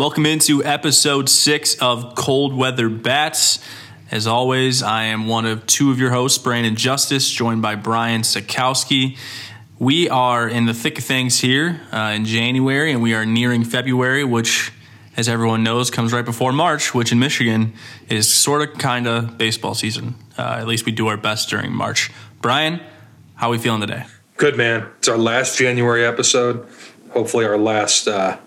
Welcome into episode six of Cold Weather Bats. As always, I am one of two of your hosts, Brandon Justice, joined by Brian Sakowski. We are in the thick of things here uh, in January, and we are nearing February, which, as everyone knows, comes right before March, which in Michigan is sort of kind of baseball season. Uh, at least we do our best during March. Brian, how are we feeling today? Good, man. It's our last January episode. Hopefully, our last, uh,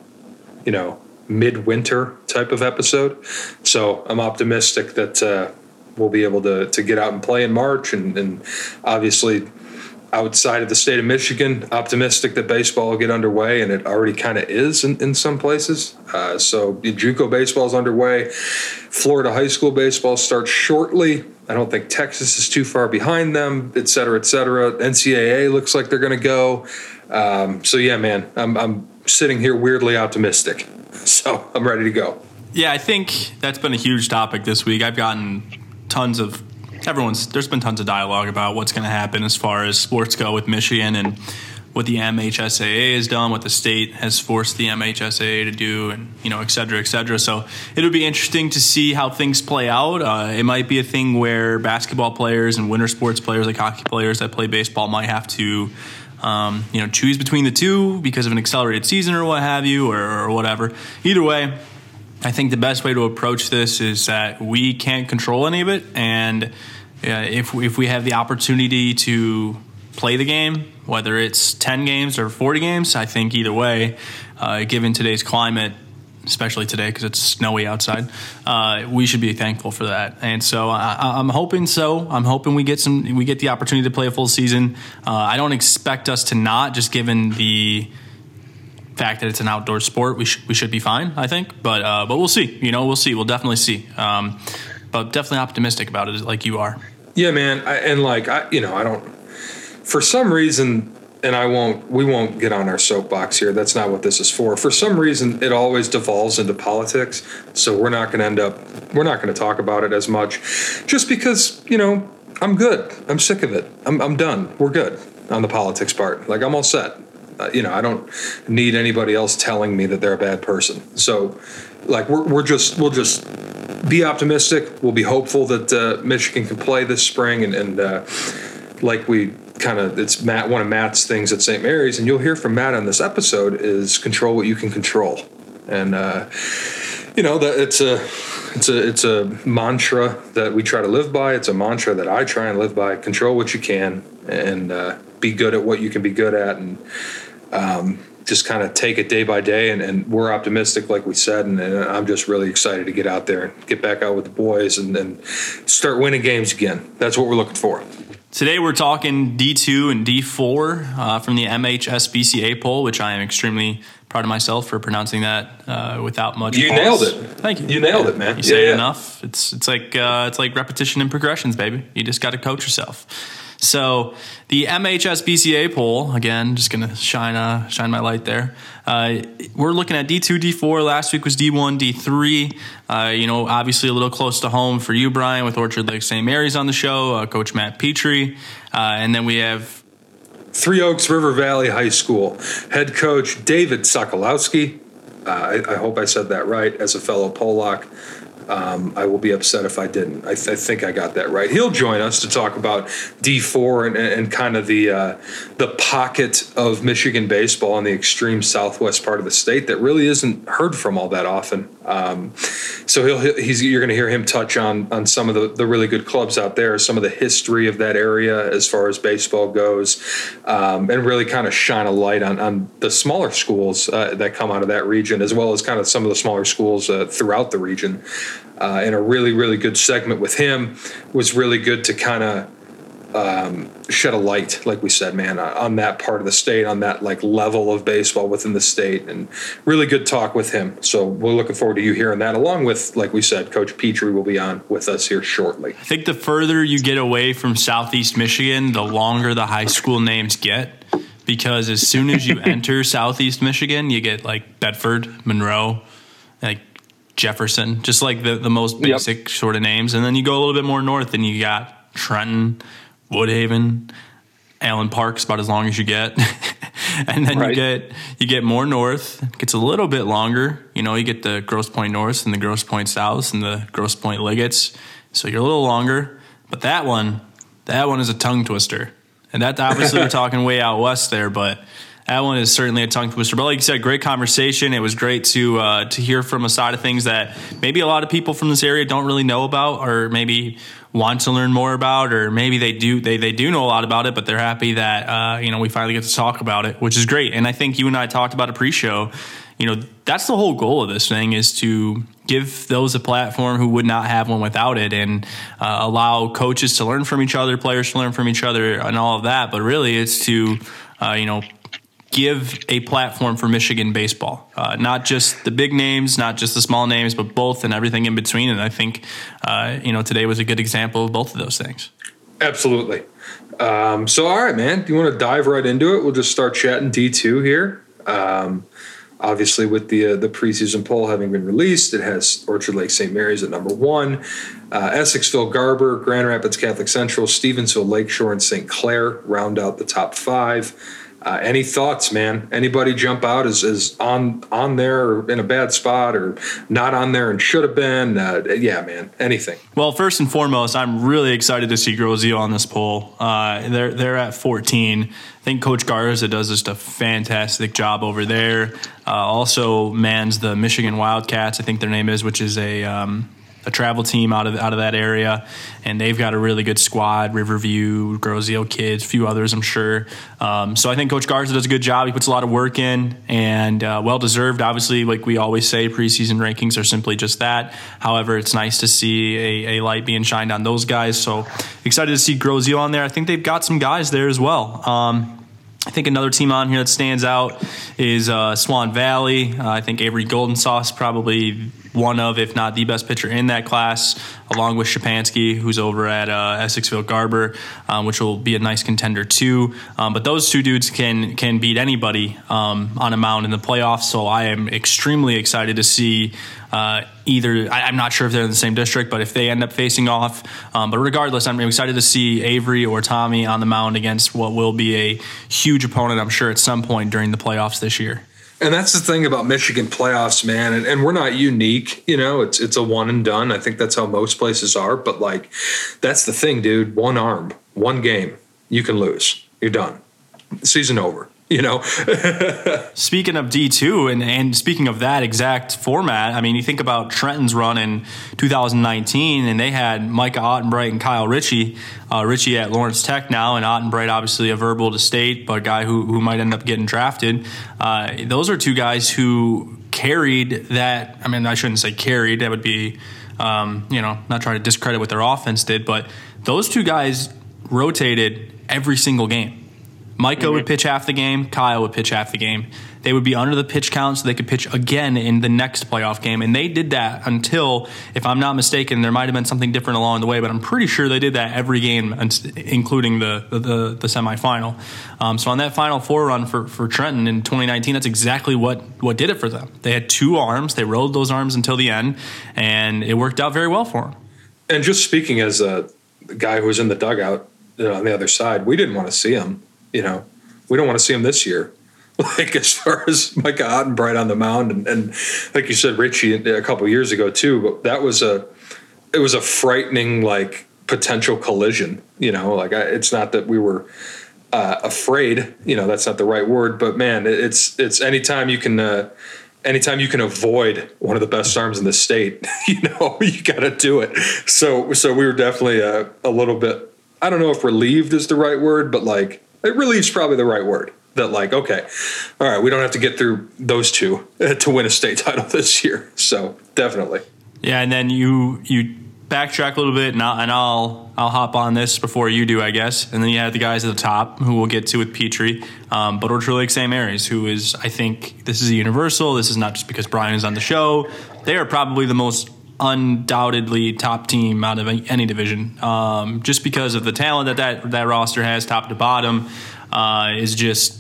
you know, midwinter type of episode. So I'm optimistic that uh, we'll be able to to get out and play in March, and, and obviously outside of the state of Michigan, optimistic that baseball will get underway, and it already kind of is in, in some places. Uh, so JUCO baseball is underway. Florida high school baseball starts shortly. I don't think Texas is too far behind them, et cetera, et cetera. NCAA looks like they're going to go. Um, so yeah, man, I'm, I'm sitting here weirdly optimistic. So I'm ready to go. Yeah, I think that's been a huge topic this week. I've gotten tons of everyone's there's been tons of dialogue about what's going to happen as far as sports go with Michigan and what the MHSAA has done, what the state has forced the MHSAA to do, and you know, et cetera, et cetera. So it'll be interesting to see how things play out. Uh, it might be a thing where basketball players and winter sports players, like hockey players that play baseball, might have to. Um, you know, choose between the two because of an accelerated season or what have you, or, or whatever. Either way, I think the best way to approach this is that we can't control any of it, and uh, if if we have the opportunity to play the game, whether it's ten games or forty games, I think either way, uh, given today's climate, especially today because it's snowy outside, uh, we should be thankful for that. And so I, am hoping so. I'm hoping we get some we get the opportunity to play a full season. Uh, I don't expect us to not, just given the fact that it's an outdoor sport, we should we should be fine, I think. But uh, but we'll see. You know, we'll see. We'll definitely see. Um, but definitely optimistic about it, like you are. Yeah, man. I, and like I, you know, I don't. For some reason, and I won't. We won't get on our soapbox here. That's not what this is for. For some reason, it always devolves into politics. So we're not going to end up. We're not going to talk about it as much, just because you know I'm good. I'm sick of it. I'm I'm done. We're good on the politics part. Like I'm all set. Uh, you know, I don't need anybody else telling me that they're a bad person. So, like, we're, we're just, we'll just be optimistic. We'll be hopeful that uh, Michigan can play this spring. And, and uh, like we kind of, it's Matt, one of Matt's things at St. Mary's, and you'll hear from Matt on this episode is control what you can control. And, uh, you know, that it's a, it's a, it's a mantra that we try to live by. It's a mantra that I try and live by. Control what you can and uh, be good at what you can be good at. And, um, just kind of take it day by day. And, and we're optimistic, like we said. And, and, I'm just really excited to get out there and get back out with the boys and, and start winning games again. That's what we're looking for. Today we're talking D2 and D4 uh, from the MHSBCA poll, which I am extremely proud of myself for pronouncing that uh, without much. You pause. nailed it. Thank you. You nailed it, man. You say yeah, it yeah. enough. It's it's like uh, it's like repetition and progressions, baby. You just got to coach yourself. So the MHSBCA poll again, just gonna shine uh, shine my light there. Uh, we're looking at D2, D4. Last week was D1, D3. Uh, you know, obviously a little close to home for you, Brian, with Orchard Lake St. Mary's on the show. Uh, Coach Matt Petrie, uh, and then we have Three Oaks River Valley High School head coach David Sokolowski. Uh, I, I, hope I said that right. As a fellow Pollock, um, I will be upset if I didn't. I, th- I, think I got that right. He'll join us to talk about D4 and, and kind of the uh, the pocket of Michigan baseball in the extreme southwest part of the state that really isn't heard from all that often. Um, so he'll he's you're going to hear him touch on on some of the, the really good clubs out there, some of the history of that area as far as baseball goes, um, and really kind of shine a light on on the smaller schools uh, that come out of that region, as well as kind of some of the smaller schools uh, throughout the region. Uh, and a really really good segment with him was really good to kind of um, shed a light, like we said, man, on that part of the state, on that like level of baseball within the state, and really good talk with him. So we're looking forward to you hearing that, along with, like we said, Coach Petrie will be on with us here shortly. I think the further you get away from Southeast Michigan, the longer the high school names get. Because as soon as you enter Southeast Michigan, you get like Bedford, Monroe, like Jefferson, just like the, the most basic yep. sort of names. And then you go a little bit more north and you got Trenton, Woodhaven, Allen Park's about as long as you get. and then Right. you get you get more north. It gets a little bit longer. You know, you get the Grosse Pointe North and the Grosse Pointe South and the Grosse Pointe Liggets. So you're a little longer. But that one, that one is a tongue twister. And that obviously we're talking way out west there, but that one is certainly a tongue twister. But like you said, great conversation. It was great to uh, to hear from a side of things that maybe a lot of people from this area don't really know about, or maybe want to learn more about, or maybe they do they, they do know a lot about it, but they're happy that uh, you know we finally get to talk about it, which is great. And I think you and I talked about a pre-show. You know, that's the whole goal of this thing is to give those a platform who would not have one without it, and uh, allow coaches to learn from each other, players to learn from each other, and all of that. But really, it's to uh, you know give a platform for Michigan baseball. Uh, not just the big names, not just the small names, but both and everything in between. And I think, uh, you know, today was a good example of both of those things. Absolutely. Um, so, all right, man. Do you want to dive right into it? We'll just start chatting D two here. Um, obviously, with the uh, the preseason poll having been released, it has Orchard Lake St. Mary's at number one, uh, Essexville Garber, Grand Rapids Catholic Central, Stevensville Lakeshore, and St. Clair round out the top five. Uh, any thoughts, man? Anybody jump out as, as on on there or in a bad spot or not on there and should have been? Uh, yeah, man. Anything. Well, first and foremost, I'm really excited to see Grosse Ile on this poll. Uh, they're they're at 14. I think Coach Garza does just a fantastic job over there. Uh, also mans the Michigan Wildcats, I think their name is, which is a um, a travel team out of out of that area, and they've got a really good squad. Riverview, Grosse Ile kids, a few others, I'm sure. Um, so I think Coach Garza does a good job. He puts a lot of work in, and uh, well deserved. Obviously, like we always say, preseason rankings are simply just that. However, it's nice to see a, a light being shined on those guys. So excited to see Grosse Ile on there. I think they've got some guys there as well. Um, I think another team on here that stands out is uh, Swan Valley. Uh, I think Avery Golden Sauce probably one of, if not the best pitcher in that class, along with Shapansky, who's over at uh, Essexville Garber, um, which will be a nice contender too. Um, but those two dudes can can beat anybody um, on a mound in the playoffs. So I am extremely excited to see. Uh, either I, I'm not sure if they're in the same district, but if they end up facing off, um, but regardless, I'm excited to see Avery or Tommy on the mound against what will be a huge opponent. I'm sure at some point during the playoffs this year. And that's the thing about Michigan playoffs, man. And, and, we're not unique, you know. It's it's a one and done. I think that's how most places are. But like, that's the thing, dude. One arm, one game, you can lose. You're done. Season over. You know. speaking of D two, and and speaking of that exact format, I mean, you think about Trenton's run in 2019, and they had Micah Ottenbreit and Kyle Ritchie. Uh, Ritchie at Lawrence Tech now, and Ottenbreit obviously a verbal to state, but a guy who who might end up getting drafted. Uh, those are two guys who carried that. I mean, I shouldn't say carried. That would be, um, you know, not trying to discredit what their offense did, but those two guys rotated every single game. Micah mm-hmm. would pitch half the game. Kyle would pitch half the game. They would be under the pitch count so they could pitch again in the next playoff game. And they did that until, if I'm not mistaken, there might have been something different along the way, but I'm pretty sure they did that every game, including the the, the, semifinal. Um, so on that final four run for, for Trenton in 2019, that's exactly what, what did it for them. They had two arms. They rode those arms until the end, and it worked out very well for them. And just speaking as a guy who was in the dugout you know, on the other side, we didn't want to see him you know, we don't want to see him this year. Like as far as Micah Ottenbreit on the mound, and, and like you said, Richie a couple years ago too. But that was a, it was a frightening like potential collision. You know, like I, it's not that we were uh, afraid. You know, that's not the right word. But man, it's it's anytime you can. Uh, anytime you can avoid one of the best arms in the state, you know, you got to do it. So, so we were definitely a, a little bit, I don't know if relieved is the right word, but like relieves probably the right word. That like, okay, all right, we don't have to get through those two to win a state title this year. So definitely. Yeah, and then you you backtrack a little bit, and I'll, and I'll I'll hop on this before you do, I guess. And then you have the guys at the top who we'll get to with Petrie, um, but Orchard Lake St. Mary's, who is I think this is a universal. This is not just because Brian is on the show. They are probably the most undoubtedly top team out of any division, um, just because of the talent that that, that roster has, top to bottom, uh, is just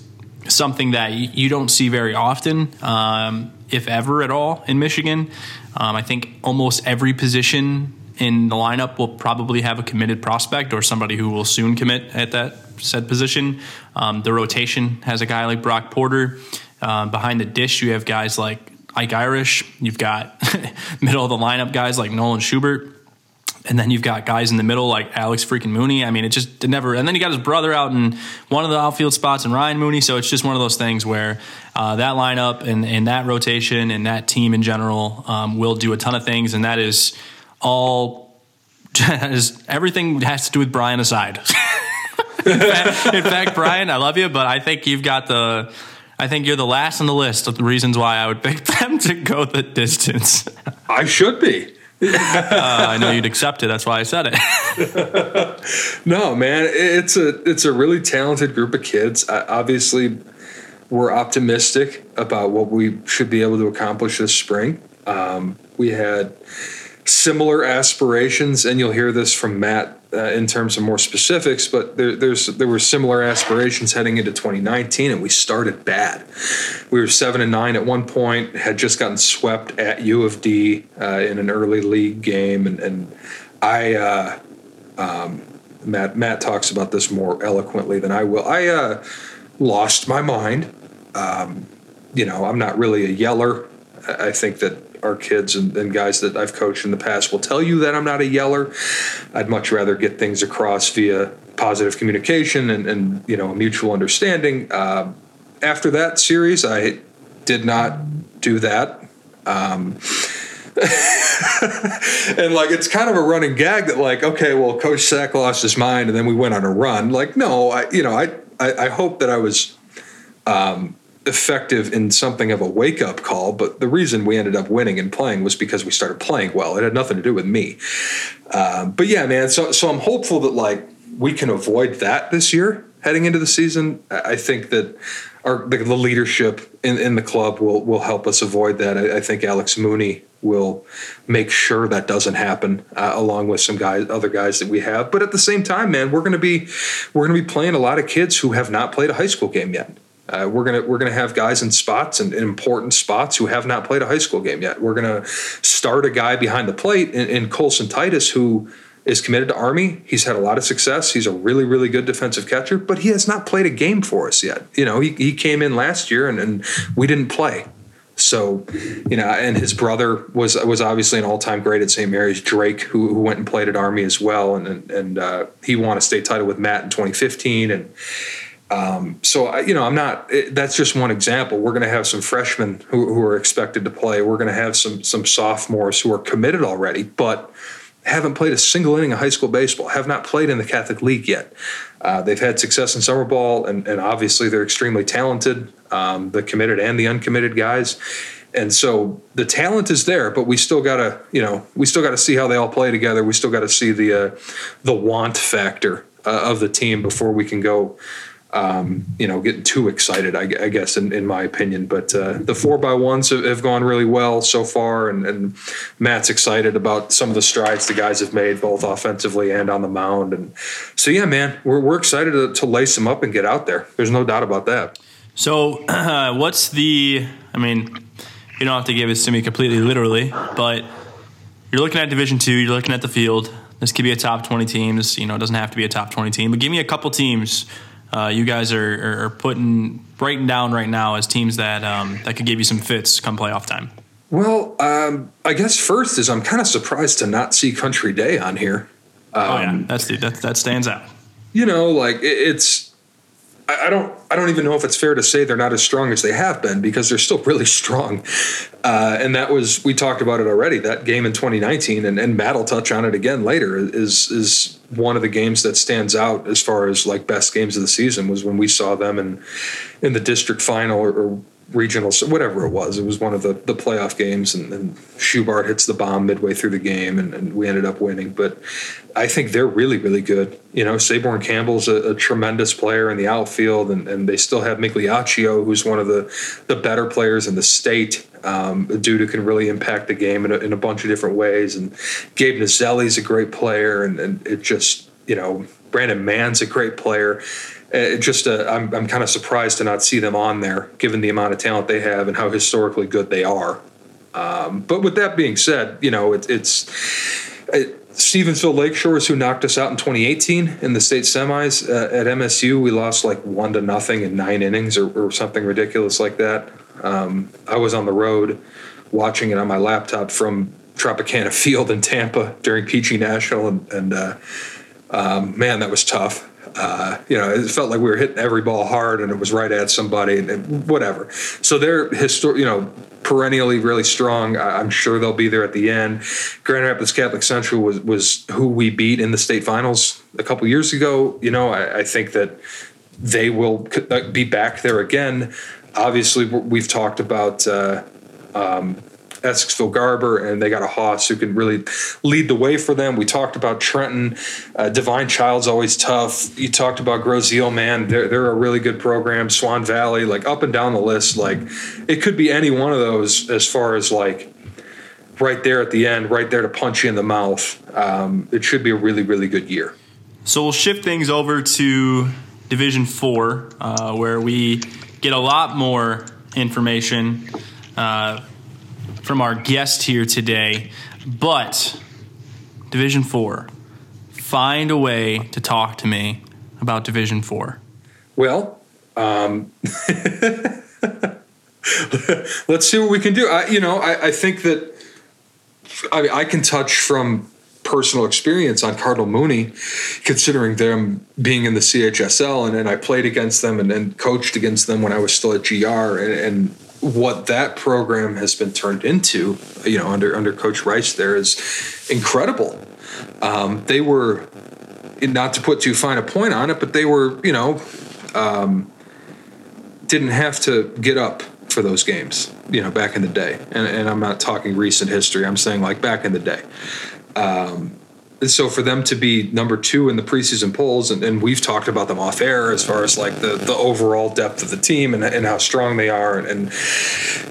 something that you don't see very often, um, if ever at all, in Michigan. Um, I think almost every position in the lineup will probably have a committed prospect or somebody who will soon commit at that said position. Um, the rotation has a guy like Brock Porter. Uh, behind the dish, you have guys like Ike Irish. You've got middle of the lineup guys like Nolan Schubart. And then you've got guys in the middle like Alex freaking Mooney. I mean, it just it never. And then you got his brother out in one of the outfield spots, and Ryan Mooney. So it's just one of those things where uh, that lineup and, and that rotation and that team in general um, will do a ton of things, and that is all. is everything has to do with Brian aside. in, fact, in fact, Brian, I love you, but I think you've got the. I think you're the last on the list of the reasons why I would pick them to go the distance. I should be uh, I know you'd accept it. That's why I said it. no, man, it's a it's a really talented group of kids. Uh, obviously, we're optimistic about what we should be able to accomplish this spring. Um, we had similar aspirations, and you'll hear this from Matt uh, in terms of more specifics. But there, there's there were similar aspirations heading into 2019, and we started bad. We were seven and nine at one point, had just gotten swept at U of D uh, in an early league game, and, and I. Uh, um, Matt Matt talks about this more eloquently than I will. I uh, lost my mind. Um, you know, I'm not really a yeller. I think that our kids and, and, guys that I've coached in the past will tell you that I'm not a yeller. I'd much rather get things across via positive communication and, and you know a mutual understanding. Uh, after that series, I did not do that. Um, and like it's kind of a running gag that like okay well coach sack lost his mind and then we went on a run like no i you know i i, I hope that i was um, effective in something of a wake up call, but the reason we ended up winning and playing was because we started playing well. It had nothing to do with me. Um, but yeah, man. So so I'm hopeful that like we can avoid that this year heading into the season. I think that our the, the leadership in, in the club will will help us avoid that. I, I think Alex Mooney will make sure that doesn't happen uh, along with some guys other guys that we have but at the same time man we're going to be we're going to be playing a lot of kids who have not played a high school game yet uh, we're gonna we're gonna have guys in spots and important spots who have not played a high school game yet. We're gonna start a guy behind the plate in, in Colson Titus who is committed to Army. He's had a lot of success. He's a really really good defensive catcher, but he has not played a game for us yet. You know, he, he came in last year and, and we didn't play. So, you know, and his brother was was obviously an all time great at St. Mary's, Drake, who, who went and played at Army as well, and and uh, he won a state title with Matt in 2015, and um, so I, you know, I'm not. It, that's just one example. We're going to have some freshmen who, who are expected to play. We're going to have some some sophomores who are committed already, but haven't played a single inning of high school baseball. Have not played in the Catholic League yet. Uh, they've had success in summer ball, and, and obviously they're extremely talented. Um, the committed and the uncommitted guys, and so the talent is there, but we still got to, you know, we still got to see how they all play together. We still got to see the uh, the want factor uh, of the team before we can go um, you know, getting too excited, I, I guess, in, in, my opinion. But uh, the four by ones have, gone really well so far, and, and, Matt's excited about some of the strides the guys have made, both offensively and on the mound. And so, yeah, man, we're, we're excited to, to lace them up and get out there. There's no doubt about that. So, uh, what's the? I mean, you don't have to give this to me completely literally, but you're looking at Division Two. You're looking at the field. This could be a top 20 team. This, you know, doesn't have to be a top 20 team, but give me a couple teams uh, you guys are, are putting writing down right now as teams that um, that could give you some fits come playoff time? Well, um, I guess first is I'm kind of surprised to not see Country Day on here. Um, oh yeah, that's the, that that stands out. You know, like it, it's I don't I don't even know if it's fair to say they're not as strong as they have been because they're still really strong. Uh, and that was we talked about it already. That game in 2019, and, and Matt will touch on it again later. Is is one of the games that stands out as far as like best games of the season was when we saw them in in the district final or, or regional, whatever it was. It was one of the, the playoff games, and, and Schubart hits the bomb midway through the game, and, and, we ended up winning. But I think they're really, really good. You know, Saborn Campbell's a, a tremendous player in the outfield, and, and they still have Migliaccio, who's one of the, the better players in the state. Um, a dude who can really impact the game in a, in a bunch of different ways. And Gabe Nazelli's a great player, and, and it just, you know, Brandon Mann's a great player it just uh, I'm, I'm kind of surprised to not see them on there given the amount of talent they have and how historically good they are um, but with that being said you know it, it's it, Stevensville Lakeshores, who knocked us out in 2018 in the state semis uh, at MSU, we lost like one to nothing in nine innings or, or something ridiculous like that. Um, I was on the road watching it on my laptop from Tropicana Field in Tampa during PG National, and, and uh, um, man, that was tough. Uh, you know, it felt like we were hitting every ball hard, and it was right at somebody, and, whatever. So they're histor- you know, perennially really strong. I, am sure they'll be there at the end. Grand Rapids Catholic Central was was who we beat in the state finals a couple years ago. You know, I, I think that they will uh, be back there again. Obviously, we've talked about. Uh, um, Essexville Garber, and they got a Hoss who can really lead the way for them. We talked about Trenton. Uh, Divine Child's always tough. You talked about Grosse man. They're, they're a really good program. Swan Valley, like up and down the list. Like it could be any one of those as far as like right there at the end, right there to punch you in the mouth. Um, it should be a really, really good year. So we'll shift things over to Division Four, uh, where we get a lot more information. Uh, from our guest here today. But Division 4, find a way to talk to me about Division 4. Well, um, let's see what we can do. I, you know, I, I think that I, I can touch from personal experience on Cardinal Mooney, considering them being in the CHSL, and, and I played against them and, and coached against them when I was still at GR, and, and what that program has been turned into, you know, under under Coach Rice, there is incredible. Um, they were not to put too fine a point on it, but they were, you know, um, didn't have to get up for those games, you know, back in the day. And, and I'm not talking recent history. I'm saying like back in the day. Um, and so for them to be number two in the preseason polls, and, and, we've talked about them off air as far as like the, the overall depth of the team and, and how strong they are, and, and,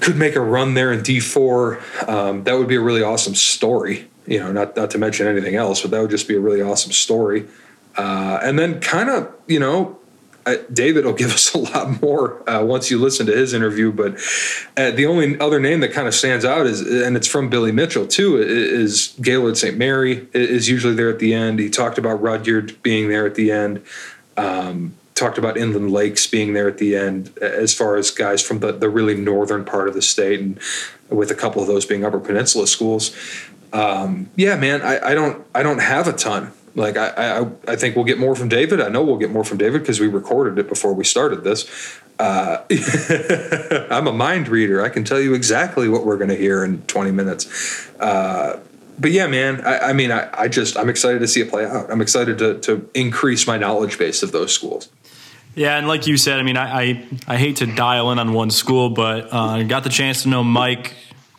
could make a run there in D4, um, that would be a really awesome story. You know, not not to mention anything else, but that would just be a really awesome story. Uh, and then kind of, you know, David will give us a lot more uh, once you listen to his interview. But uh, the only other name that kind of stands out is, and it's from Billy Mitchell too, is Gaylord St. Mary is usually there at the end. He talked about Rudyard being there at the end. Um, talked about Inland Lakes being there at the end, as far as guys from the, the really northern part of the state, and with a couple of those being Upper Peninsula schools. Um, yeah, man, I, I don't I don't have a ton like I, I, I think we'll get more from David. I know we'll get more from David because we recorded it before we started this. Uh, I'm a mind reader. I can tell you exactly what we're going to hear in 20 minutes. Uh, but yeah, man, I, I mean, I, I, just I'm excited to see it play out. I'm excited to to increase my knowledge base of those schools. Yeah, and like you said, I mean, I I, I hate to dial in on one school, but uh, I got the chance to know Mike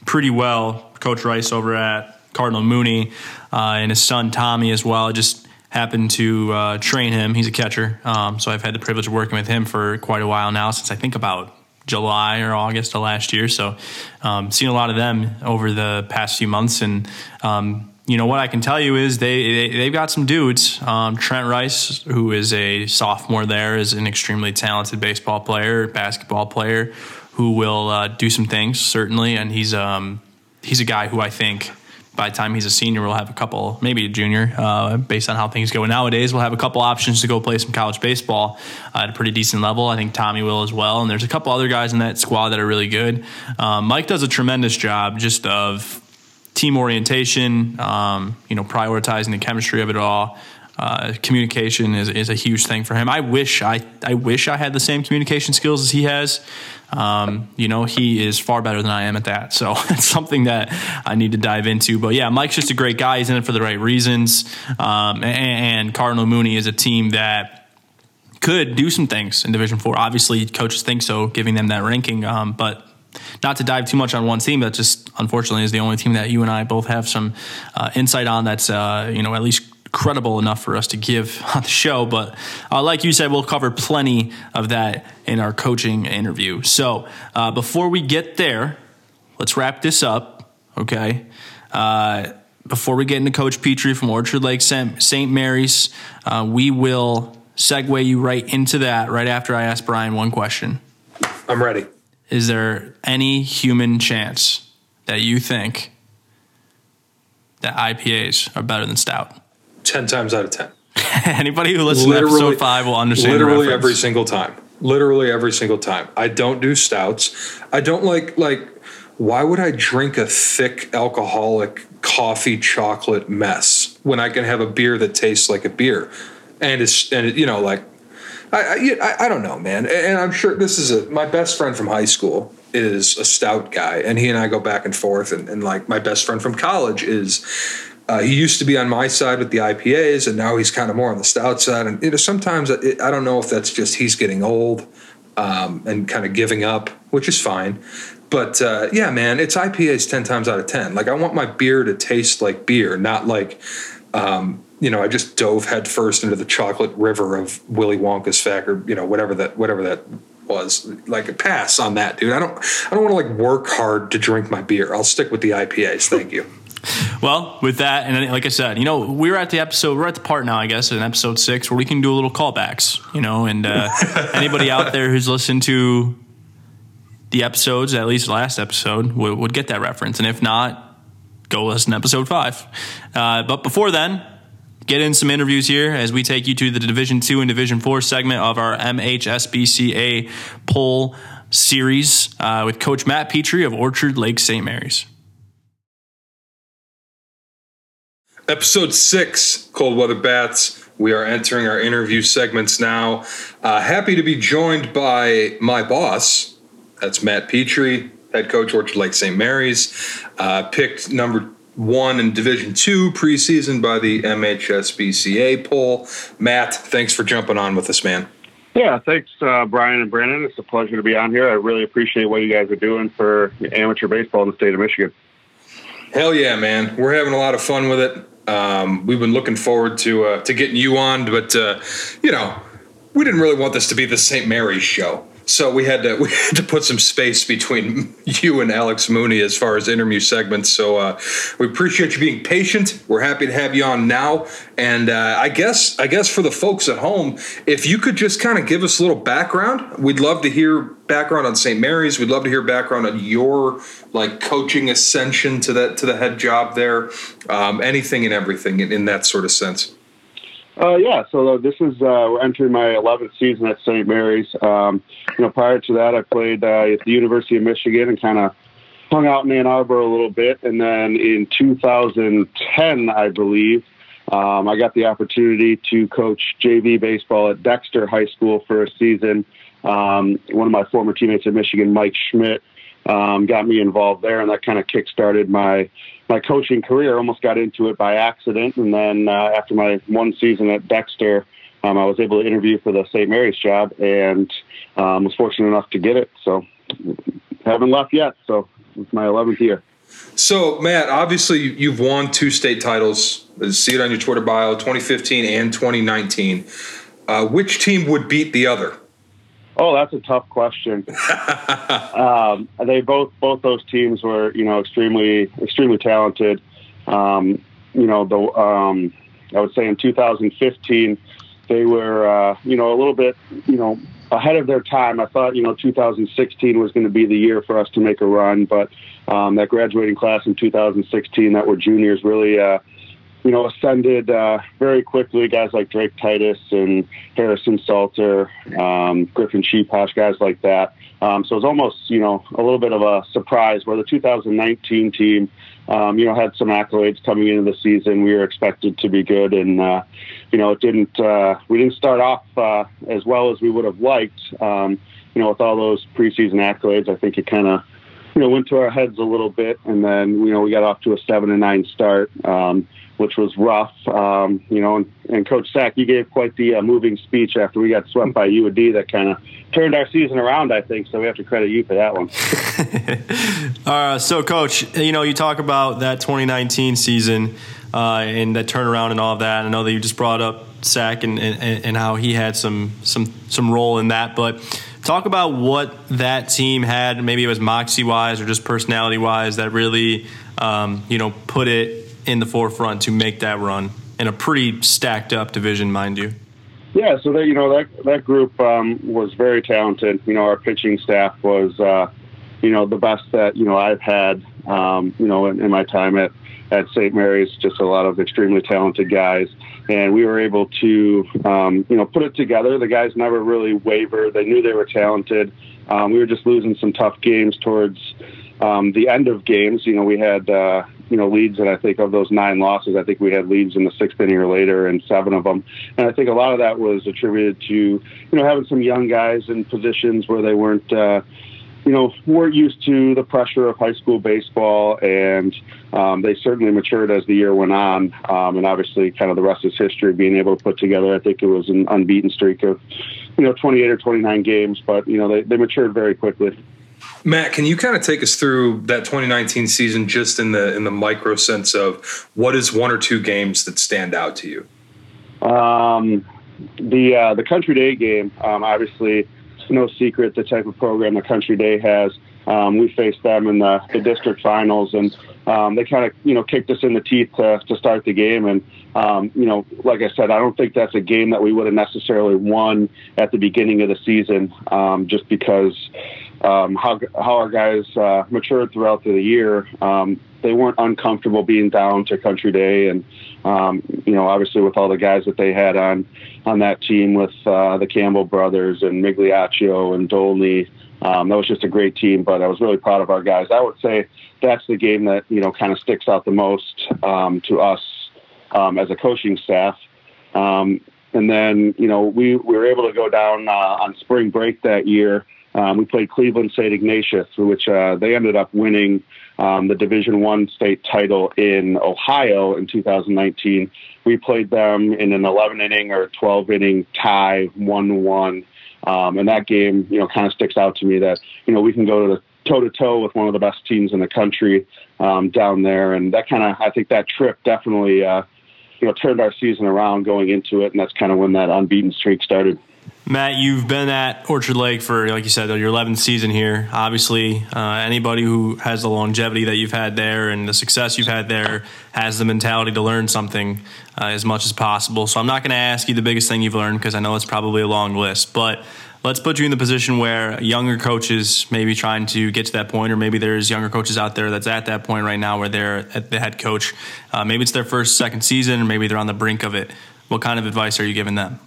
pretty well, Coach Rice over at Cardinal Mooney uh, and his son Tommy as well. I just happened to uh, train him. He's a catcher, um, so I've had the privilege of working with him for quite a while now, since I think about July or August of last year. So, um, seen a lot of them over the past few months, and um, you know what I can tell you is they, they have got some dudes. Um, Trent Rice, who is a sophomore there, is an extremely talented baseball player, basketball player, who will uh, do some things certainly, and he's um, he's a guy who I think by the time he's a senior, we'll have a couple, maybe a junior, uh, based on how things go nowadays. We'll have a couple options to go play some college baseball at a pretty decent level. I think Tommy will as well, and there's a couple other guys in that squad that are really good. Um, Mike does a tremendous job just of team orientation, um, you know, prioritizing the chemistry of it all. Uh, communication is, is a huge thing for him. I wish I I wish I had the same communication skills as he has. Um, you know, he is far better than I am at that. So it's something that I need to dive into. But yeah, Mike's just a great guy. He's in it for the right reasons. Um, and, and Cardinal Mooney is a team that could do some things in Division Four. Obviously, coaches think so, giving them that ranking. Um, but not to dive too much on one team, that just unfortunately is the only team that you and I both have some uh, insight on. That's uh, you know at least credible enough for us to give on the show. But uh, like you said, we'll cover plenty of that in our coaching interview. So uh, before we get there, let's wrap this up, okay? Uh, before we get into Coach Petrie from Orchard Lake St. Mary's, uh, we will segue you right into that right after I ask Brian one question. I'm ready. Is there any human chance that you think that IPAs are better than stout. 10 times out of 10. Anybody who listens to episode five will understand. Literally every single time. Literally every single time. I don't do stouts. I don't like like. Why would I drink a thick alcoholic coffee chocolate mess when I can have a beer that tastes like a beer, and it's and it, you know like. I, I, I don't know, man, and I'm sure this is a my best friend from high school is a stout guy, and he and I go back and forth, and, and like my best friend from college is uh, he used to be on my side with the IPAs, and now he's kind of more on the stout side. And you know, sometimes I don't know if that's just he's getting old um, and kind of giving up, which is fine. But uh, yeah, man, it's IPAs ten times out of ten. Like I want my beer to taste like beer, not like um, you know I just dove headfirst into the chocolate river of Willy Wonka's fact or you know whatever that whatever that was like a pass on that dude i don't i don't want to like work hard to drink my beer i'll stick with the ipas thank you well, with that, and like I said, you know, we're at the episode, we're at the part now, I guess, in episode six, where we can do a little callbacks, you know, and uh, anybody out there who's listened to the episodes, at least last episode, would, would get that reference. And if not, go listen to episode five. Uh, but before then, get in some interviews here as we take you to the Division Two and Division Four segment of our MHSBCA poll series uh, with Coach Matt Petrie of Orchard Lake St. Mary's. Episode six, Cold Weather Bats. We are entering our interview segments now. Uh, happy to be joined by my boss. That's Matt Petrie, head coach, Orchard Lake St. Mary's. Uh, picked number one in Division Two preseason by the MHSBCA poll. Matt, thanks for jumping on with us, man. Yeah, thanks, uh, Brian and Brandon. It's a pleasure to be on here. I really appreciate what you guys are doing for amateur baseball in the state of Michigan. Hell yeah, man! We're having a lot of fun with it. Um, we've been looking forward to uh, to getting you on, but uh, you know, we didn't really want this to be the St. Mary's show. So we had to we had to put some space between you and Alex Mooney as far as interview segments. So uh, we appreciate you being patient. We're happy to have you on now. And uh, I guess I guess for the folks at home, if you could just kind of give us a little background, we'd love to hear background on St. Mary's. We'd love to hear background on your like coaching ascension to that to the head job there. Um, anything and everything in, in that sort of sense. Uh, yeah, so uh, this is uh, we're entering my 11th season at St. Mary's. Um, you know, prior to that, I played uh, at the University of Michigan and kind of hung out in Ann Arbor a little bit. And then in 2010, I believe, um, I got the opportunity to coach JV baseball at Dexter High School for a season. Um, one of my former teammates at Michigan, Mike Schmidt, um, got me involved there, and that kind of kick-started my my coaching career. Almost got into it by accident, and then uh, after my one season at Dexter, um, I was able to interview for the St. Mary's job, and um, was fortunate enough to get it. So haven't left yet. So it's my 11th year. So Matt, obviously you've won two state titles. See it on your Twitter bio, 2015 and 2019. Uh, which team would beat the other? Oh, that's a tough question. um, they both both those teams were you know extremely extremely talented. Um, you know the um, I would say in 2015 they were uh, you know a little bit you know ahead of their time. I thought you know 2016 was going to be the year for us to make a run, but um, that graduating class in 2016 that were juniors really. Uh, you know, ascended uh, very quickly. Guys like Drake Titus and Harrison Salter, um, Griffin Sheeposh, guys like that. Um, so it was almost, you know, a little bit of a surprise where the 2019 team, um, you know, had some accolades coming into the season. We were expected to be good, and uh, you know, it didn't. Uh, we didn't start off uh, as well as we would have liked. Um, you know, with all those preseason accolades, I think it kind of you know, went to our heads a little bit, and then you know we got off to a seven and nine start. Um, which was rough. Um, you know, and, and, Coach Sack, you gave quite the uh, moving speech after we got swept by UAD that kind of turned our season around. I think so. We have to credit you for that one. uh, so, Coach, you know, you talk about that 2019 season uh, and that turnaround and all of that. I know that you just brought up Sack and, and, and how he had some some some role in that, but. Talk about what that team had, maybe it was moxie wise or just personality wise, that really, um, you know, put it in the forefront to make that run in a pretty stacked up division, mind you. Yeah, so that you know that that group um, was very talented. You know, our pitching staff was uh, you know, the best that you know I've had, um, you know, in, in my time at at St. Mary's. Just a lot of extremely talented guys, and we were able to, um, you know, put it together. The guys never really wavered. They knew they were talented. Um, we were just losing some tough games towards um, the end of games. You know, we had uh, you know leads, and I think of those nine losses, I think we had leads in the sixth inning or later, and seven of them. And I think a lot of that was attributed to you know having some young guys in positions where they weren't. Uh, you know, weren't used to the pressure of high school baseball, and um, they certainly matured as the year went on. Um, and obviously, kind of the rest is history. Being able to put together, I think it was an unbeaten streak of, you know, 28 or 29 games, but you know, they, they matured very quickly. Matt, can you kind of take us through that 2019 season just in the in the micro sense of what is one or two games that stand out to you? Um, the uh, the Country Day game, um, obviously, it's no secret the type of program the Country Day has. Um, we faced them in the, the district finals, and um, they kind of you know kicked us in the teeth to, to start the game. And um, you know, like I said, I don't think that's a game that we would have necessarily won at the beginning of the season, um, just because um, how how our guys uh, matured throughout the year. Um, they weren't uncomfortable being down to Country Day, and um, you know, obviously with all the guys that they had on on that team with uh, the Campbell brothers and Migliaccio and Dolney. Um, that was just a great team, but I was really proud of our guys. I would say that's the game that you know kind of sticks out the most um, to us um, as a coaching staff. Um, and then you know we, we were able to go down uh, on spring break that year um, we played Cleveland St. Ignatius, which uh, they ended up winning um, the Division One state title in Ohio in 2019. We played them in an 11 inning or 12 inning tie, one one, um, and that game, you know, kind of sticks out to me that you know we can go to the toe to toe with one of the best teams in the country um, down there, and that kind of I think that trip definitely. Uh, you know, turned our season around going into it, and that's kind of when that unbeaten streak started. Matt, you've been at Orchard Lake for, like you said, your 11th season here. Obviously, uh, anybody who has the longevity that you've had there and the success you've had there has the mentality to learn something uh, as much as possible. So I'm not going to ask you the biggest thing you've learned because I know it's probably a long list. But let's put you in the position where younger coaches may be trying to get to that point, or maybe there's younger coaches out there that's at that point right now where they're at the head coach. Uh, maybe it's their first, second season, or maybe they're on the brink of it. What kind of advice are you giving them?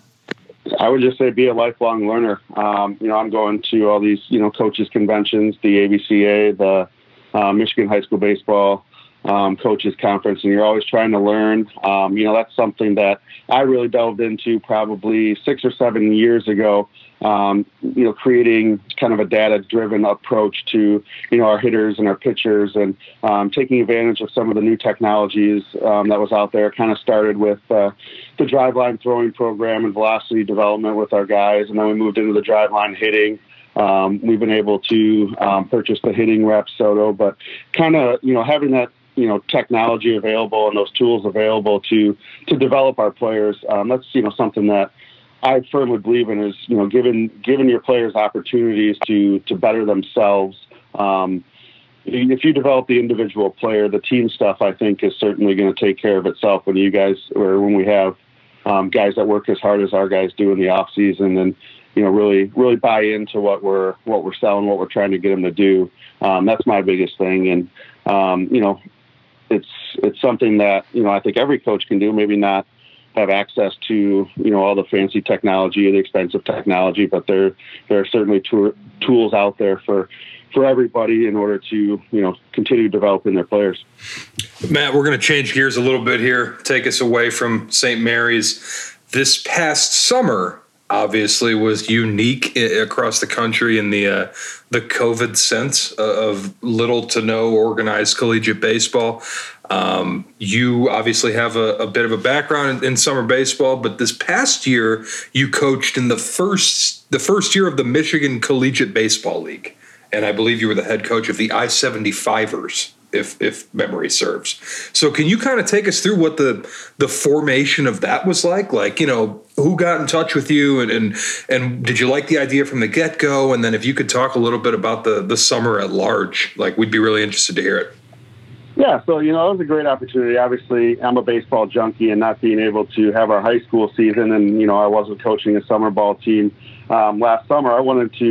I would just say be a lifelong learner. Um, you know, I'm going to all these, you know, coaches conventions, the ABCA, the uh, Michigan High School Baseball um, Coaches Conference, and you're always trying to learn. Um, you know, that's something that I really delved into probably six or seven years ago um, you know, creating kind of a data-driven approach to, you know, our hitters and our pitchers, and um, taking advantage of some of the new technologies um, that was out there. Kind of started with uh, the driveline throwing program and velocity development with our guys, and then we moved into the driveline hitting. Um, we've been able to um, purchase the hitting Rapsodo, but kind of, you know, having that you know technology available and those tools available to to develop our players. Um, that's you know something that I firmly believe in is you know giving giving your players opportunities to to better themselves. Um, if you develop the individual player, the team stuff I think is certainly going to take care of itself when you guys or when we have um, guys that work as hard as our guys do in the off season and you know really really buy into what we're what we're selling, what we're trying to get them to do. Um, that's my biggest thing, and um, you know it's it's something that you know I think every coach can do. Maybe not have access to you know all the fancy technology, the expensive technology, but there there are certainly tools out there for for everybody in order to you know continue developing their players. Matt, we're going to change gears a little bit here. Take us away from St. Mary's. This past summer, obviously, was unique across the country in the uh, the COVID sense of little to no organized collegiate baseball. Um, you obviously have a, a, bit of a background in, in, summer baseball, but this past year you coached in the first the first year of the Michigan Collegiate Baseball League, and I believe you were the head coach of the I seventy fivers, if if memory serves. So, can you kind of take us through what the the formation of that was like? Like, you know, who got in touch with you, and and, and did you like the idea from the get go? And then, if you could talk a little bit about the the summer at large, like we'd be really interested to hear it. Yeah, so you know it was a great opportunity. Obviously, I'm a baseball junkie, and not being able to have our high school season, and you know I wasn't coaching a summer ball team um, last summer. I wanted to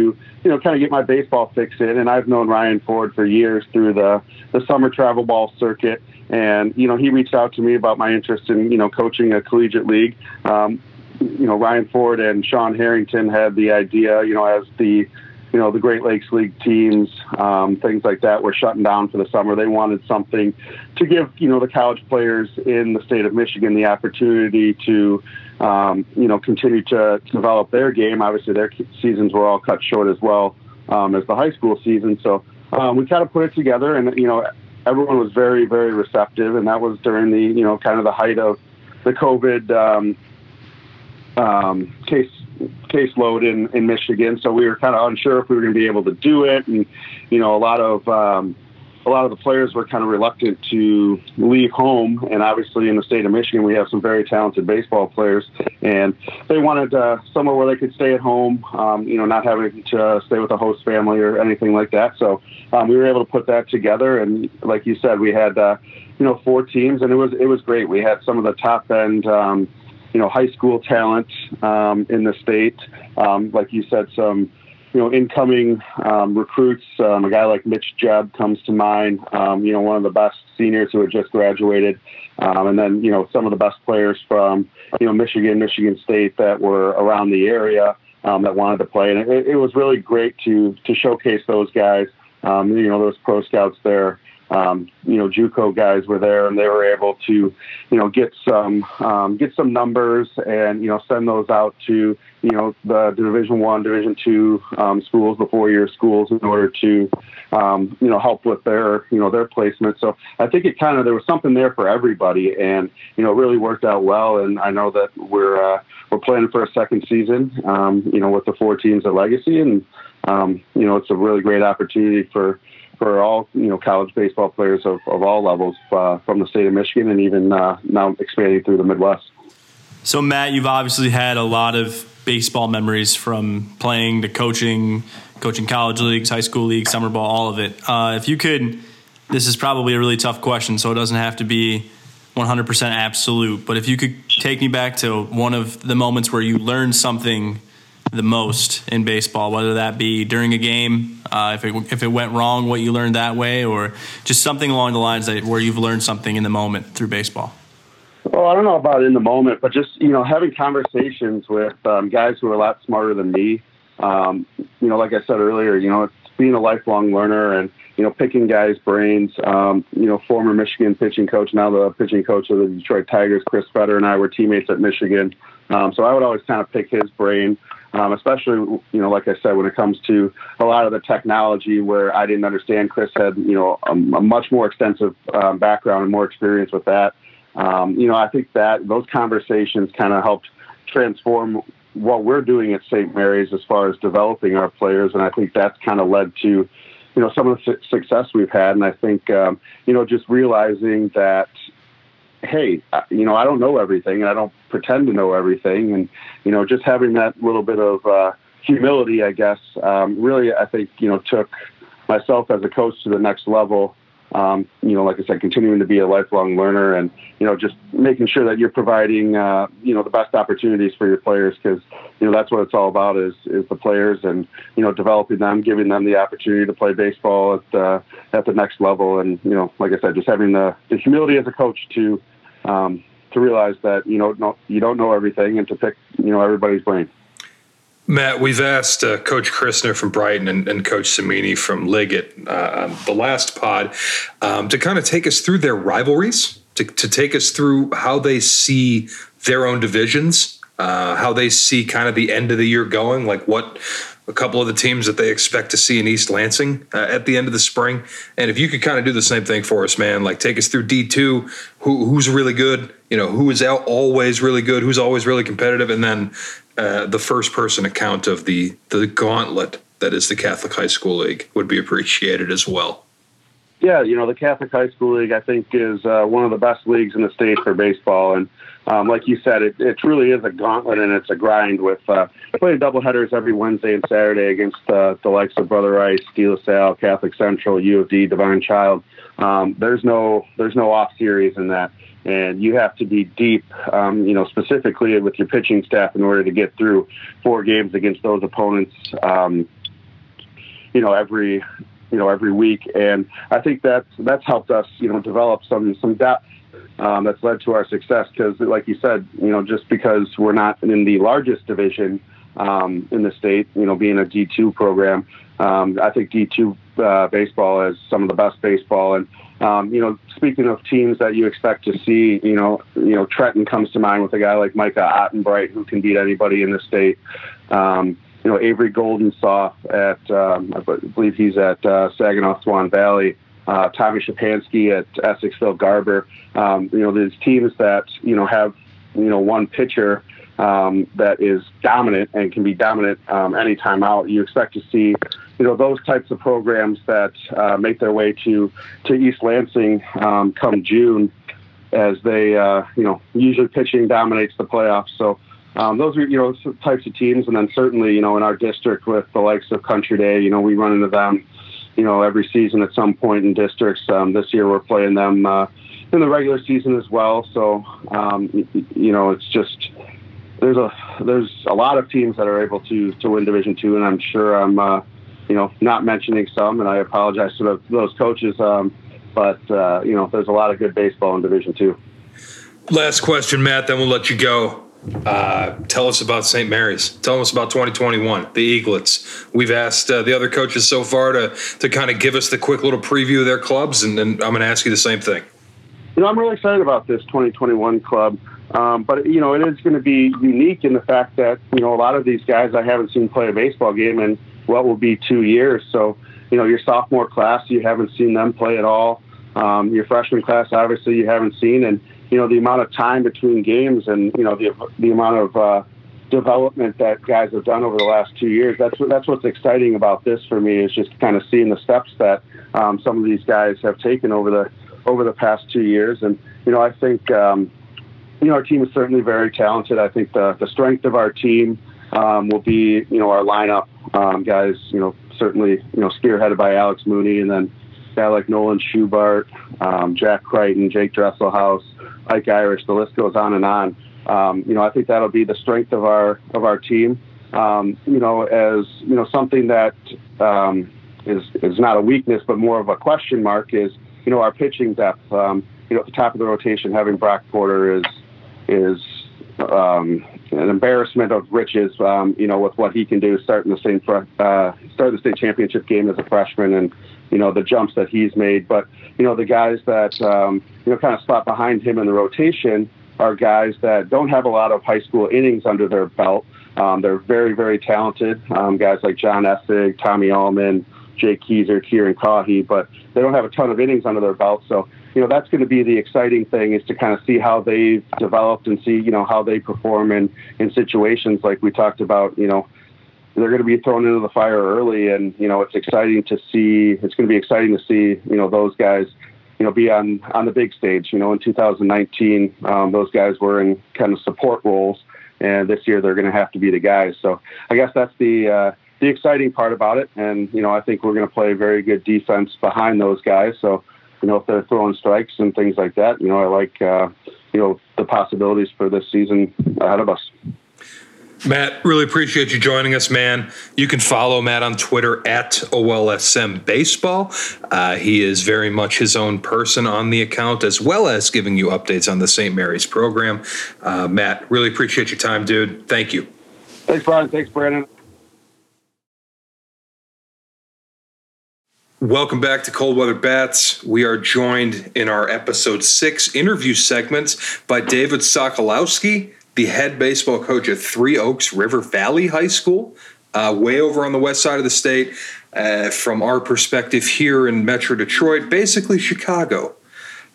you know kind of get my baseball fix in, and I've known Ryan Ford for years through the the summer travel ball circuit, and you know he reached out to me about my interest in you know coaching a collegiate league. Um, you know Ryan Ford and Sean Harrington had the idea, you know, as the you know, the Great Lakes League teams, um, things like that were shutting down for the summer. They wanted something to give, you know, the college players in the state of Michigan the opportunity to, um, you know, continue to develop their game. Obviously, their seasons were all cut short as well um, as the high school season. So um, we kind of put it together, and you know, everyone was very, very receptive, and that was during the, you know, kind of the height of the COVID um, um, case caseload in, in Michigan, so we were kind of unsure if we were going to be able to do it, and you know, a lot of um, a lot of the players were kind of reluctant to leave home, and obviously in the state of Michigan, we have some very talented baseball players, and they wanted uh, somewhere where they could stay at home, um, you know, not having to stay with a host family or anything like that. So um, we were able to put that together, and like you said, we had uh, you know four teams, and it was it was great. We had some of the top end. Um, you know, high school talent um, in the state. Um, like you said, some, you know, incoming um, recruits. Um, a guy like Mitch Jebb comes to mind. Um, you know, one of the best seniors who had just graduated, um, and then you know some of the best players from you know Michigan, Michigan State that were around the area that wanted to play, and it, it, was really great to to showcase those guys. you know, those pro scouts there um, you know, JUCO guys were there, and they were able to, you know, get some um, get some numbers and you know send those out to you know the Division One, Division Two um, schools, the four year schools, in order to um, you know help with their you know their placement. So I think it kind of there was something there for everybody, and you know it really worked out well. And I know that we're uh, we're planning for a second season, um, you know, with the four teams at Legacy, and um, you know it's a really great opportunity for for all you know college baseball players of, of all levels uh, from the state of Michigan and even uh, now expanding through the Midwest. So Matt, you've obviously had a lot of baseball memories from playing to coaching, coaching college leagues, high school leagues, summer ball, all of it. Uh, if you could, this is probably a really tough question, so it doesn't have to be 100% absolute. But if you could take me back to one of the moments where you learned something the most in baseball, whether that be during a game, uh, if it if it went wrong, what you learned that way, or just something along the lines that where you've learned something in the moment through baseball. Well, I don't know about in the moment, but just you know having conversations with um, guys who are a lot smarter than me. Um, you know, like I said earlier, you know, it's being a lifelong learner and you know picking guys' brains. Um, you know, former Michigan pitching coach, now the pitching coach of the Detroit Tigers, Chris Fetter, and I were teammates at Michigan. Um, so I would always kind of pick his brain um, especially you know like I said when it comes to a lot of the technology where I didn't understand. Chris had you know a, a much more extensive um, background and more experience with that. Um, you know I think that those conversations kind of helped transform what we're doing at St. Mary's as far as developing our players, and I think that's kind of led to you know some of the success we've had. And I think um, you know just realizing that hey, you know, I don't know everything and I don't pretend to know everything. And, you know, just having that little bit of uh, humility, I guess, um, really, I think, you know, took myself as a coach to the next level. Um, you know, like I said, continuing to be a lifelong learner and, you know, just making sure that you're providing, uh, you know, the best opportunities for your players because, you know, that's what it's all about is, is the players and, you know, developing them, giving them the opportunity to play baseball at, uh, at the next level. And, you know, like I said, just having the, the humility as a coach to, um, to realize that you know no, you don't know everything and to pick you know everybody's brain. Matt, we've asked uh, Coach Christner from Brighton and, and Coach Samini from Liggett uh, the last pod um, to kind of take us through their rivalries, to, to, take us through how they see their own divisions, uh, how they see kind of the end of the year going, like what a couple of the teams that they expect to see in East Lansing uh, at the end of the spring. And if you could kind of do the same thing for us, man, like take us through D two, who, who's really good, you know, who is always really good, who's always really competitive, and then uh, the first person account of the the gauntlet that is the Catholic High School League would be appreciated as well. Yeah, you know the Catholic High School League I think is uh, one of the best leagues in the state for baseball, and um, like you said, it, it truly is a gauntlet and it's a grind with uh, playing doubleheaders every Wednesday and Saturday against uh, the likes of Brother Rice, De La Salle, Catholic Central, U of D, Divine Child. Um, there's no there's no off series in that, and you have to be deep, um, you know, specifically with your pitching staff in order to get through four games against those opponents. Um, you know, every you know every week, and I think that's that's helped us you know develop some some depth. Um, that's led to our success because, like you said, you know, just because we're not in the largest division um, in the state, you know, being a D2 program, um, I think D2 uh, baseball is some of the best baseball. And um, you know, speaking of teams that you expect to see, you know, you know, Trenton comes to mind with a guy like Micah Ottenbreit who can beat anybody in the state. Um, you know, Avery Goldensoft at, um, I believe he's at uh, Saginaw Swan Valley. Uh, Tommy Shapansky at Essexville Garber. Um, you know, there's teams that you know have you know one pitcher um, that is dominant and can be dominant um, anytime out. You expect to see you know those types of programs that uh, make their way to to East Lansing um, come June, as they uh, you know usually pitching dominates the playoffs. So um, those are you know types of teams, and then certainly you know in our district with the likes of Country Day, you know we run into them, you know every season at some point in districts. Um, this year we're playing them uh, in the regular season as well. So um, you know it's just there's a there's a lot of teams that are able to to win Division Two, and I'm sure I'm uh, you know not mentioning some, and I apologize to those coaches. Um, but uh, you know there's a lot of good baseball in Division Two. Last question, Matt. Then we'll let you go. Uh, tell us about St. Mary's. Tell us about 2021, the Eaglets. We've asked uh, the other coaches so far to to kind of give us the quick little preview of their clubs, and, and I'm going to ask you the same thing. You know, I'm really excited about this 2021 club, um, but you know, it is going to be unique in the fact that you know a lot of these guys I haven't seen play a baseball game in what will be two years. So, you know, your sophomore class, you haven't seen them play at all. Um, your freshman class, obviously, you haven't seen, and you know the amount of time between games and you know the the amount of uh, development that guys have done over the last two years. That's that's what's exciting about this for me is just kind of seeing the steps that um, some of these guys have taken over the over the past two years. And you know I think um, you know our team is certainly very talented. I think the the strength of our team um, will be you know our lineup um, guys. You know certainly you know spearheaded by Alex Mooney and then guy like Nolan Schubart, um, Jack Crichton, Jake Dresselhaus, Ike Irish. The list goes on and on. Um, you know, I think that'll be the strength of our of our team. Um, you know, as you know, something that um, is is not a weakness, but more of a question mark is you know our pitching depth. Um, you know, at the top of the rotation, having Brock Porter is is um, an embarrassment of riches. Um, you know, with what he can do, starting the state uh, start the state championship game as a freshman, and you know the jumps that he's made. But you know the guys that um, you know kind of spot behind him in the rotation are guys that don't have a lot of high school innings under their belt. Um, they're very very talented um, guys like John Essig, Tommy Allman, Jake Keyser, Kieran Cahy, but they don't have a ton of innings under their belt. So you know that's going to be the exciting thing is to kind of see how they've developed and see you know how they perform in in situations like we talked about. You know they're going to be thrown into the fire early, and you know it's exciting to see. It's going to be exciting to see you know those guys, you know, be on on the big stage. You know, in 2019, um, those guys were in kind of support roles, and this year they're going to have to be the guys. So I guess that's the uh, the exciting part about it, and you know I think we're going to play very good defense behind those guys. So you know if they're throwing strikes and things like that, you know I like uh, you know the possibilities for this season ahead of us. Matt, really appreciate you joining us, man. You can follow Matt on Twitter at OLSM Baseball. Uh, he is very much his own person on the account, as well as giving you updates on the St. Mary's program. Uh, Matt, really appreciate your time, dude. Thank you. Thanks, Brian. Thanks, Brandon. Welcome back to Cold Weather Bats. We are joined in our episode six interview segments by David Sokolowski the head baseball coach at Three Oaks River Valley High School, uh, way over on the west side of the state. Uh, from our perspective here in Metro Detroit, basically Chicago.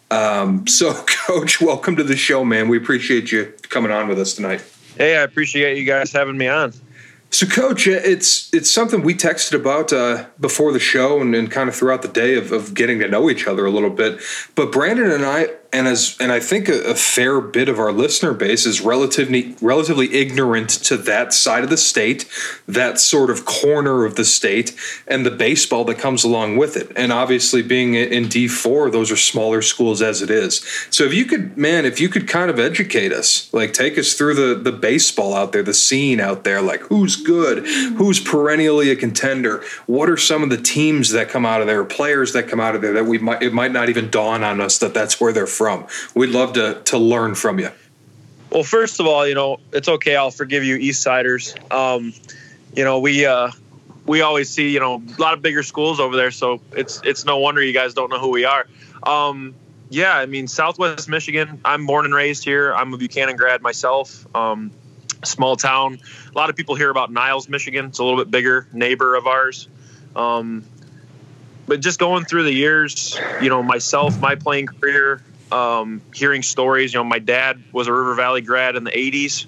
Um, so, Coach, welcome to the show, man. We appreciate you coming on with us tonight. Hey, I appreciate you guys having me on. So, Coach, it's it's something we texted about uh, before the show and, and, kind of throughout the day of, of getting to know each other a little bit. But Brandon and I and as and I think a, a, fair bit of our listener base is relatively relatively ignorant to that side of the state, that sort of corner of the state, and the baseball that comes along with it. And obviously, being in D four, those are smaller schools as it is. So if you could, man, if you could kind of educate us, like take us through the the baseball out there, the scene out there, like who's good, who's perennially a contender, what are some of the teams that come out of there, players that come out of there that we might it might not even dawn on us that that's where they're from. We'd love to to learn from you. Well, first of all, you know it's okay. I'll forgive you, East Siders. Um, you know we uh, we always see you know a lot of bigger schools over there, so it's it's no wonder you guys don't know who we are. Um, yeah, I mean Southwest Michigan. I'm born and raised here. I'm a Buchanan grad myself. Um, small town. A lot of people hear about Niles, Michigan. It's a little bit bigger neighbor of ours. Um, but just going through the years, you know, myself, my playing career, um, hearing stories. You know, my dad was a River Valley grad in the '80s,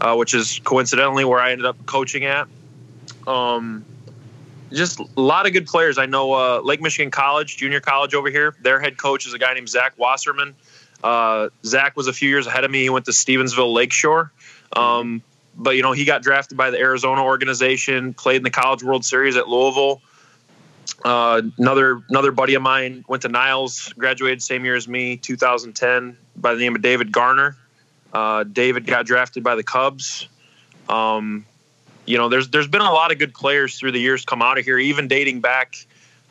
uh, which is coincidentally where I ended up coaching at. Um, just a lot of good players. I know uh, Lake Michigan College, junior college over here. Their head coach is a guy named Zach Wasserman. Uh, Zach was a few years ahead of me. He went to Stevensville Lakeshore. Um, but you know, he got drafted by the Arizona organization, played in the College World Series at Louisville. Uh, another another buddy of mine went to Niles, graduated same year as me, 2010, by the name of David Garner. Uh, David got drafted by the Cubs. Um, you know, there's there's been a lot of good players through the years come out of here, even dating back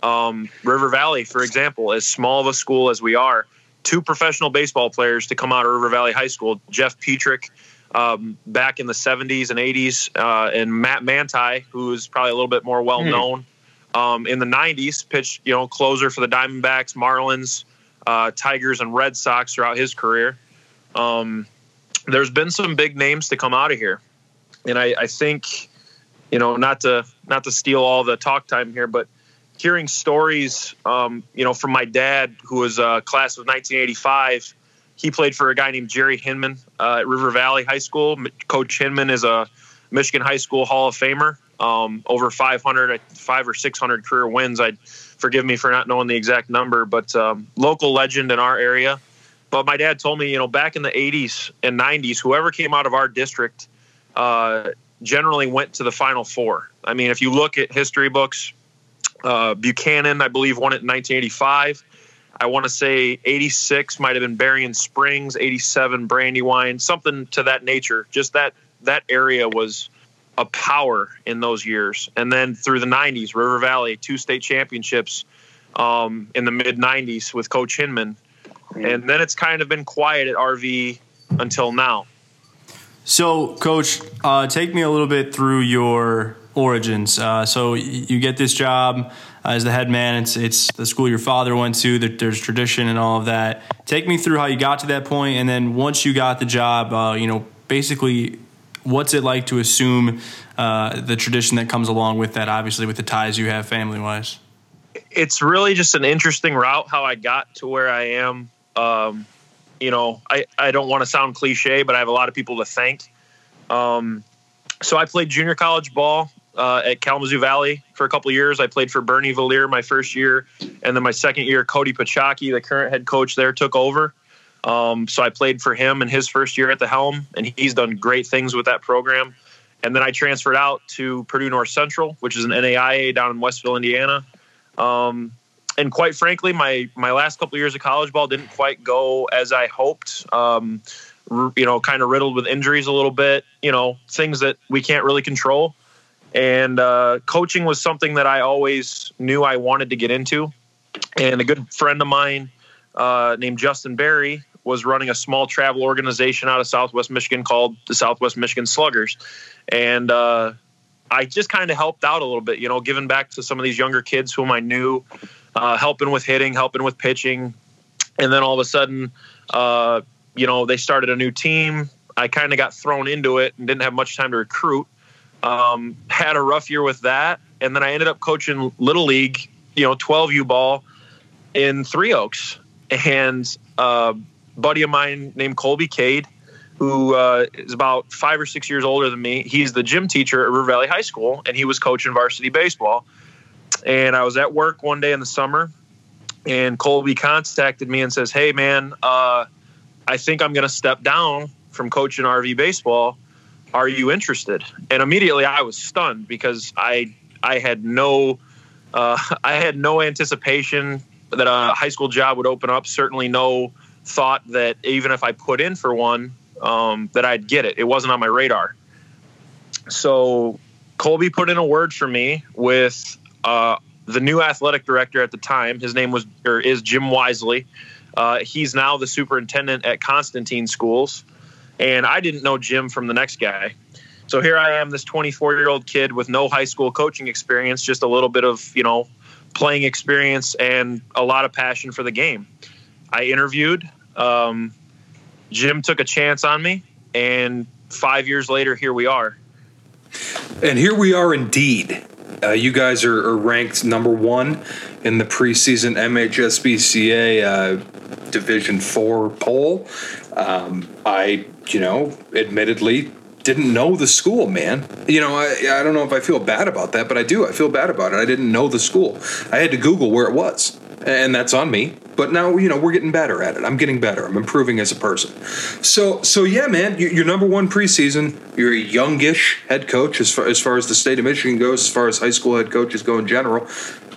um, River Valley, for example, as small of a school as we are. Two professional baseball players to come out of River Valley High School, Jeff Petrick, um, back in the 70s and 80s, uh, and Matt Mantei, who is probably a little bit more well known. Um, in the 90s, pitched, you know, closer for the Diamondbacks, Marlins, uh, Tigers, and Red Sox throughout his career. Um, there's been some big names to come out of here. And I, I think, you know, not to not to steal all the talk time here, but hearing stories, um, you know, from my dad, who was a class of 1985. He played for a guy named Jerry Hinman uh, at River Valley High School. Coach Hinman is a Michigan High School Hall of Famer um, over 500, five or 600 career wins. I forgive me for not knowing the exact number, but um, local legend in our area. But my dad told me, you know, back in the 80s and 90s, whoever came out of our district uh, generally went to the Final Four. I mean, if you look at history books, uh, Buchanan, I believe, won it in 1985. I want to say 86 might have been Berrien Springs, 87 Brandywine, something to that nature. Just that that area was a power in those years. And then through the 90s, River Valley, two state championships um, in the mid 90s with Coach Hinman. And then it's kind of been quiet at RV until now. So, Coach, uh, take me a little bit through your origins. Uh, so, you get this job as the head man. It's it's the school your father went to. There's tradition and all of that. Take me through how you got to that point, and then once you got the job, uh, you know, basically what's it like to assume uh, the tradition that comes along with that? Obviously, with the ties you have family wise. It's really just an interesting route how I got to where I am. Um, you know, I, I don't want to sound cliche, but I have a lot of people to thank. Um, so I played junior college ball uh, at Kalamazoo Valley for a couple years. I played for Bernie Valier my first year, and then my second year, Cody Pachaki, the current head coach there, took over. Um, so I played for him in his first year at the helm, and he's done great things with that program. And then I transferred out to Purdue North Central, which is an NAIA down in Westville, Indiana. Um, and quite frankly, my my last couple of years of college ball didn't quite go as I hoped. Um, you know, kind of riddled with injuries a little bit. You know, things that we can't really control. And uh, coaching was something that I always knew I wanted to get into. And a good friend of mine uh, named Justin Barry was running a small travel organization out of Southwest Michigan called the Southwest Michigan Sluggers, and uh, I just kind of helped out a little bit, you know, giving back to some of these younger kids whom I knew, uh, helping with hitting, helping with pitching, and then all of a sudden, uh, you know, they started a new team. I kind of got thrown into it and didn't have much time to recruit. Um, had a rough year with that, and then I ended up coaching little league, you know, 12U ball in Three Oaks, and uh, buddy of mine named Colby Cade who uh, is about five or six years older than me. He's the gym teacher at River Valley High School, and he was coaching varsity baseball. And I was at work one day in the summer, and Colby contacted me and says, "Hey, man, uh, I think I'm going to step down from coaching RV baseball. Are you interested?" And immediately I was stunned because I I had no uh, I had no anticipation that a high school job would open up. Certainly no thought that even if I put in for one, um, that I'd get it. It wasn't on my radar. So Colby put in a word for me with uh, the new athletic director at the time. His name was or is Jim Wisely. Uh, he's now the superintendent at Constantine Schools, and I didn't know Jim from the next guy. So here I am, this 24 year old kid with no high school coaching experience, just a little bit of you know playing experience and a lot of passion for the game. I interviewed. Um, Jim took a chance on me, and five years later, here we are. And here we are indeed. Uh, you guys are, are, ranked number one in the preseason MHSBCA uh, Division Four poll. Um, I, you know, admittedly didn't know the school, man. You know, I, I don't know if I feel bad about that, but I do. I feel bad about it. I didn't know the school. I had to Google where it was, and that's on me. But now, you know, we're getting better at it. I'm getting better. I'm improving as a person. So, so yeah, man, you're number one preseason. You're a youngish head coach as far as far as the state of Michigan goes, as far as high school head coaches go in general.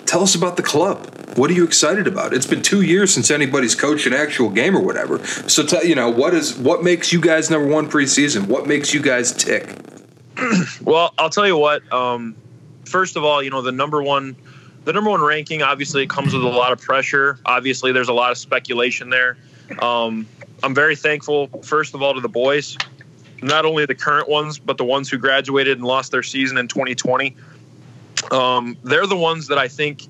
Tell us about the club. What are you excited about? It's been two years since anybody's coached an actual game or whatever. So, tell you know, what is what makes you guys number one preseason? What makes you guys tick? well, I'll tell you what. Um, first of all, you know, the number one the number one ranking obviously comes with a lot of pressure. Obviously, there's a lot of speculation there. Um, I'm very thankful, first of all, to the boys, not only the current ones, but the ones who graduated and lost their season in 2020. Um, they're the ones that I think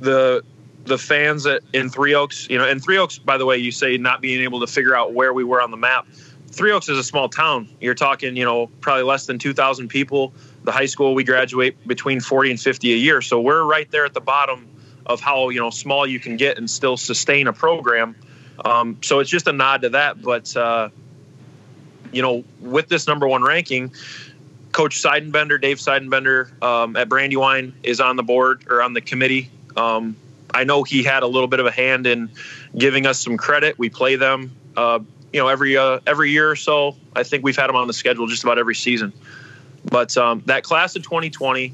the the fans at, in Three Oaks, you know, and Three Oaks, by the way, you say not being able to figure out where we were on the map. Three Oaks is a small town. You're talking, you know, probably less than 2,000 people the high school we graduate between 40 and 50 a year. So we're right there at the bottom of how you know small you can get and still sustain a program. Um, so it's just a nod to that but uh, you know with this number one ranking coach seidenbender dave seidenbender um, at brandywine is on the board or on the committee. Um, i know he had a little bit of a hand in giving us some credit. We play them uh, you know every uh, every year or so. I think we've had them on the schedule just about every season but um, that class of 2020,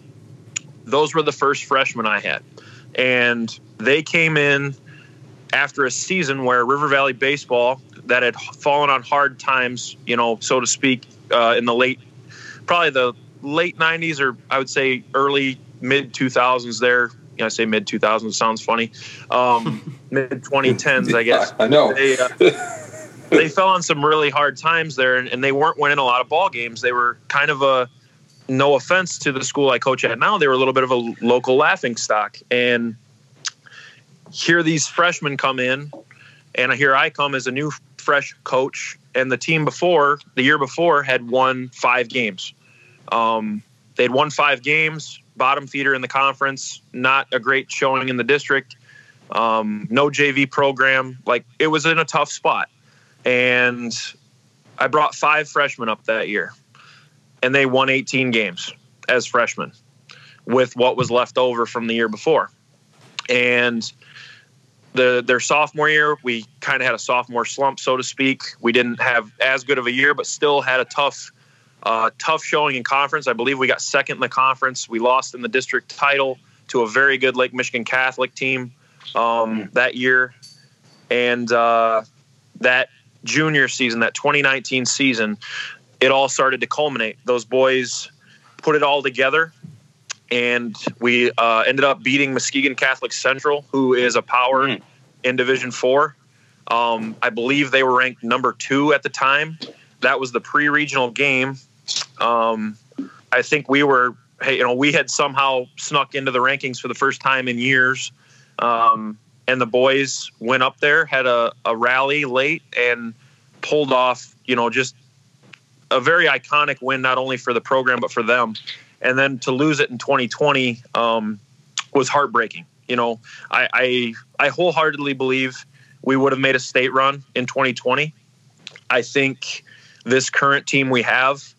those were the first freshmen I had. And they came in after a season where River Valley baseball that had fallen on hard times, you know, so to speak, uh, in the late, probably the late 90s or I would say early mid 2000s there. You know, I say mid 2000s sounds funny. Um, mid 2010s, I guess. I know. They, uh, they fell on some really hard times there, and, and they weren't winning a lot of ball games. They were kind of a no offense to the school I coach at now, they were a little bit of a local laughing stock. And here these freshmen come in, and here I come as a new fresh coach. And the team before, the year before, had won five games. Um, they'd won five games, bottom feeder in the conference, not a great showing in the district, um, no JV program. Like it was in a tough spot. And I brought five freshmen up that year and they won 18 games as freshmen with what was left over from the year before. And the their sophomore year, we kind of had a sophomore slump, so to speak. We didn't have as good of a year, but still had a tough, uh, tough showing in conference. I believe we got second in the conference. We lost in the district title to a very good Lake Michigan Catholic team um, that year, and uh, that junior season, that 2019 season, it all started to culminate. Those boys put it all together, and we uh, ended up beating Muskegon Catholic Central, who is a power mm. in Division Four. Um, I believe they were ranked number two at the time. That was the pre-regional game. Um, I think we were, hey, you know, we had somehow snuck into the rankings for the first time in years. Um, and the boys went up there, had a, a rally late, and pulled off, you know, just a very iconic win, not only for the program but for them. And then to lose it in 2020 um, was heartbreaking. You know, I, I I wholeheartedly believe we would have made a state run in 2020. I think this current team we have,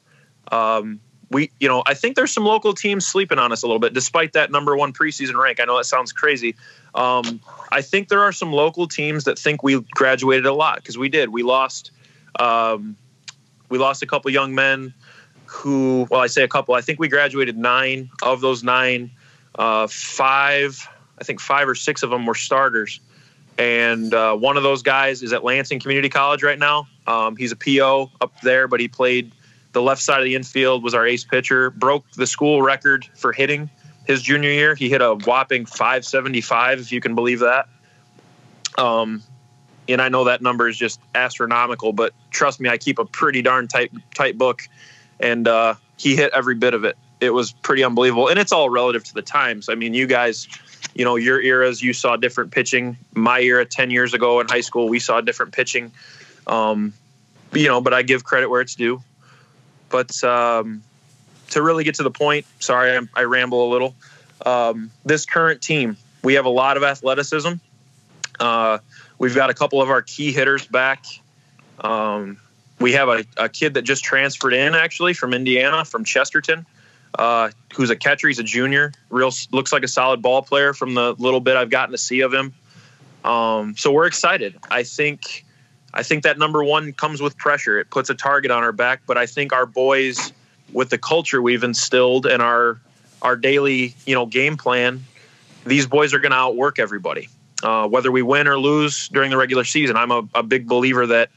um, we you know I think there's some local teams sleeping on us a little bit, despite that number one preseason rank. I know that sounds crazy. Um, I think there are some local teams that think we graduated a lot because we did. We lost. Um, we lost a couple young men who, well, I say a couple. I think we graduated nine of those nine. Uh, five, I think five or six of them were starters, and uh, one of those guys is at Lansing Community College right now. Um, he's a PO up there, but he played the left side of the infield. Was our ace pitcher. Broke the school record for hitting his junior year. He hit a whopping 575, if you can believe that. Um, and I know that number is just astronomical, but trust me, I keep a pretty darn tight tight book, and uh, he hit every bit of it. It was pretty unbelievable, and it's all relative to the times. I mean, you guys, you know, your eras, you saw different pitching. My era, ten years ago in high school, we saw different pitching. Um, you know, but I give credit where it's due. But um, to really get to the point, sorry, I, I ramble a little. Um, this current team, we have a lot of athleticism. Uh, we've got a couple of our key hitters back. Um, we have a, a, kid that just transferred in actually from Indiana, from Chesterton, uh, who's a catcher. He's a junior. Real looks like a solid ball player from the little bit I've gotten to see of him. Um, so we're excited. I think I think that number one comes with pressure. It puts a target on our back, but I think our boys, with the culture we've instilled and our our daily you know game plan, these boys are going to outwork everybody. Uh, whether we win or lose during the regular season, I'm a, a, big believer that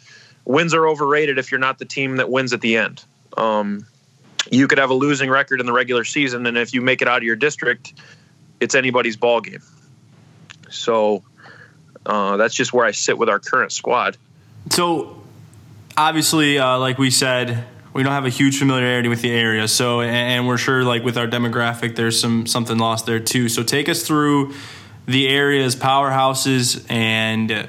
wins are overrated if you're not the team that wins at the end. Um, you could have a losing record in the regular season, and if you make it out of your district, it's anybody's ball game. So uh, that's just where I sit with our current squad. So obviously, uh, like we said, we don't have a huge familiarity with the area. So, and we're sure, like with our demographic, there's some something lost there too. So, take us through the area's powerhouses and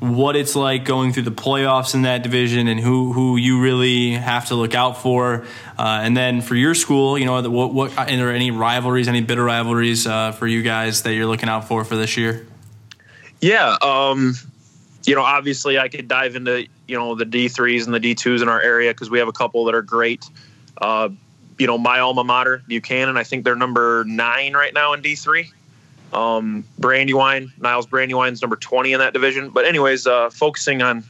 what it's like going through the playoffs in that division and who who you really have to look out for. Uh, and then for your school, you know, what what are there any rivalries, any bitter rivalries uh, for you guys that you're looking out for for this year? Yeah, um, you know, obviously I could dive into you know the D threes and the D twos in our area because we have a couple that are great. Uh, you know, my alma mater, Buchanan. I think they're number nine right now in D three. Um, Brandywine, Niles Brandywine's number 20 in that division. But anyways, uh, focusing on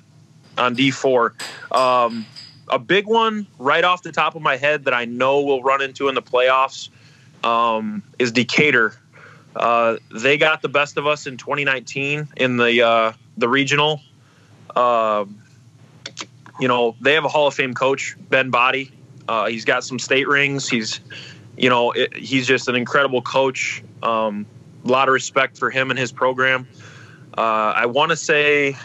on D4, um, a big one right off the top of my head that I know we'll run into in the playoffs um, is Decatur. Uh, they got the best of us in 2019 in the uh, the regional. Uh, you know, they have a Hall of Fame coach, Ben Body. Uh, he's got some state rings. He's, you know, it, he's just an incredible coach. Um, a lot of respect for him and his program. Uh, I want to say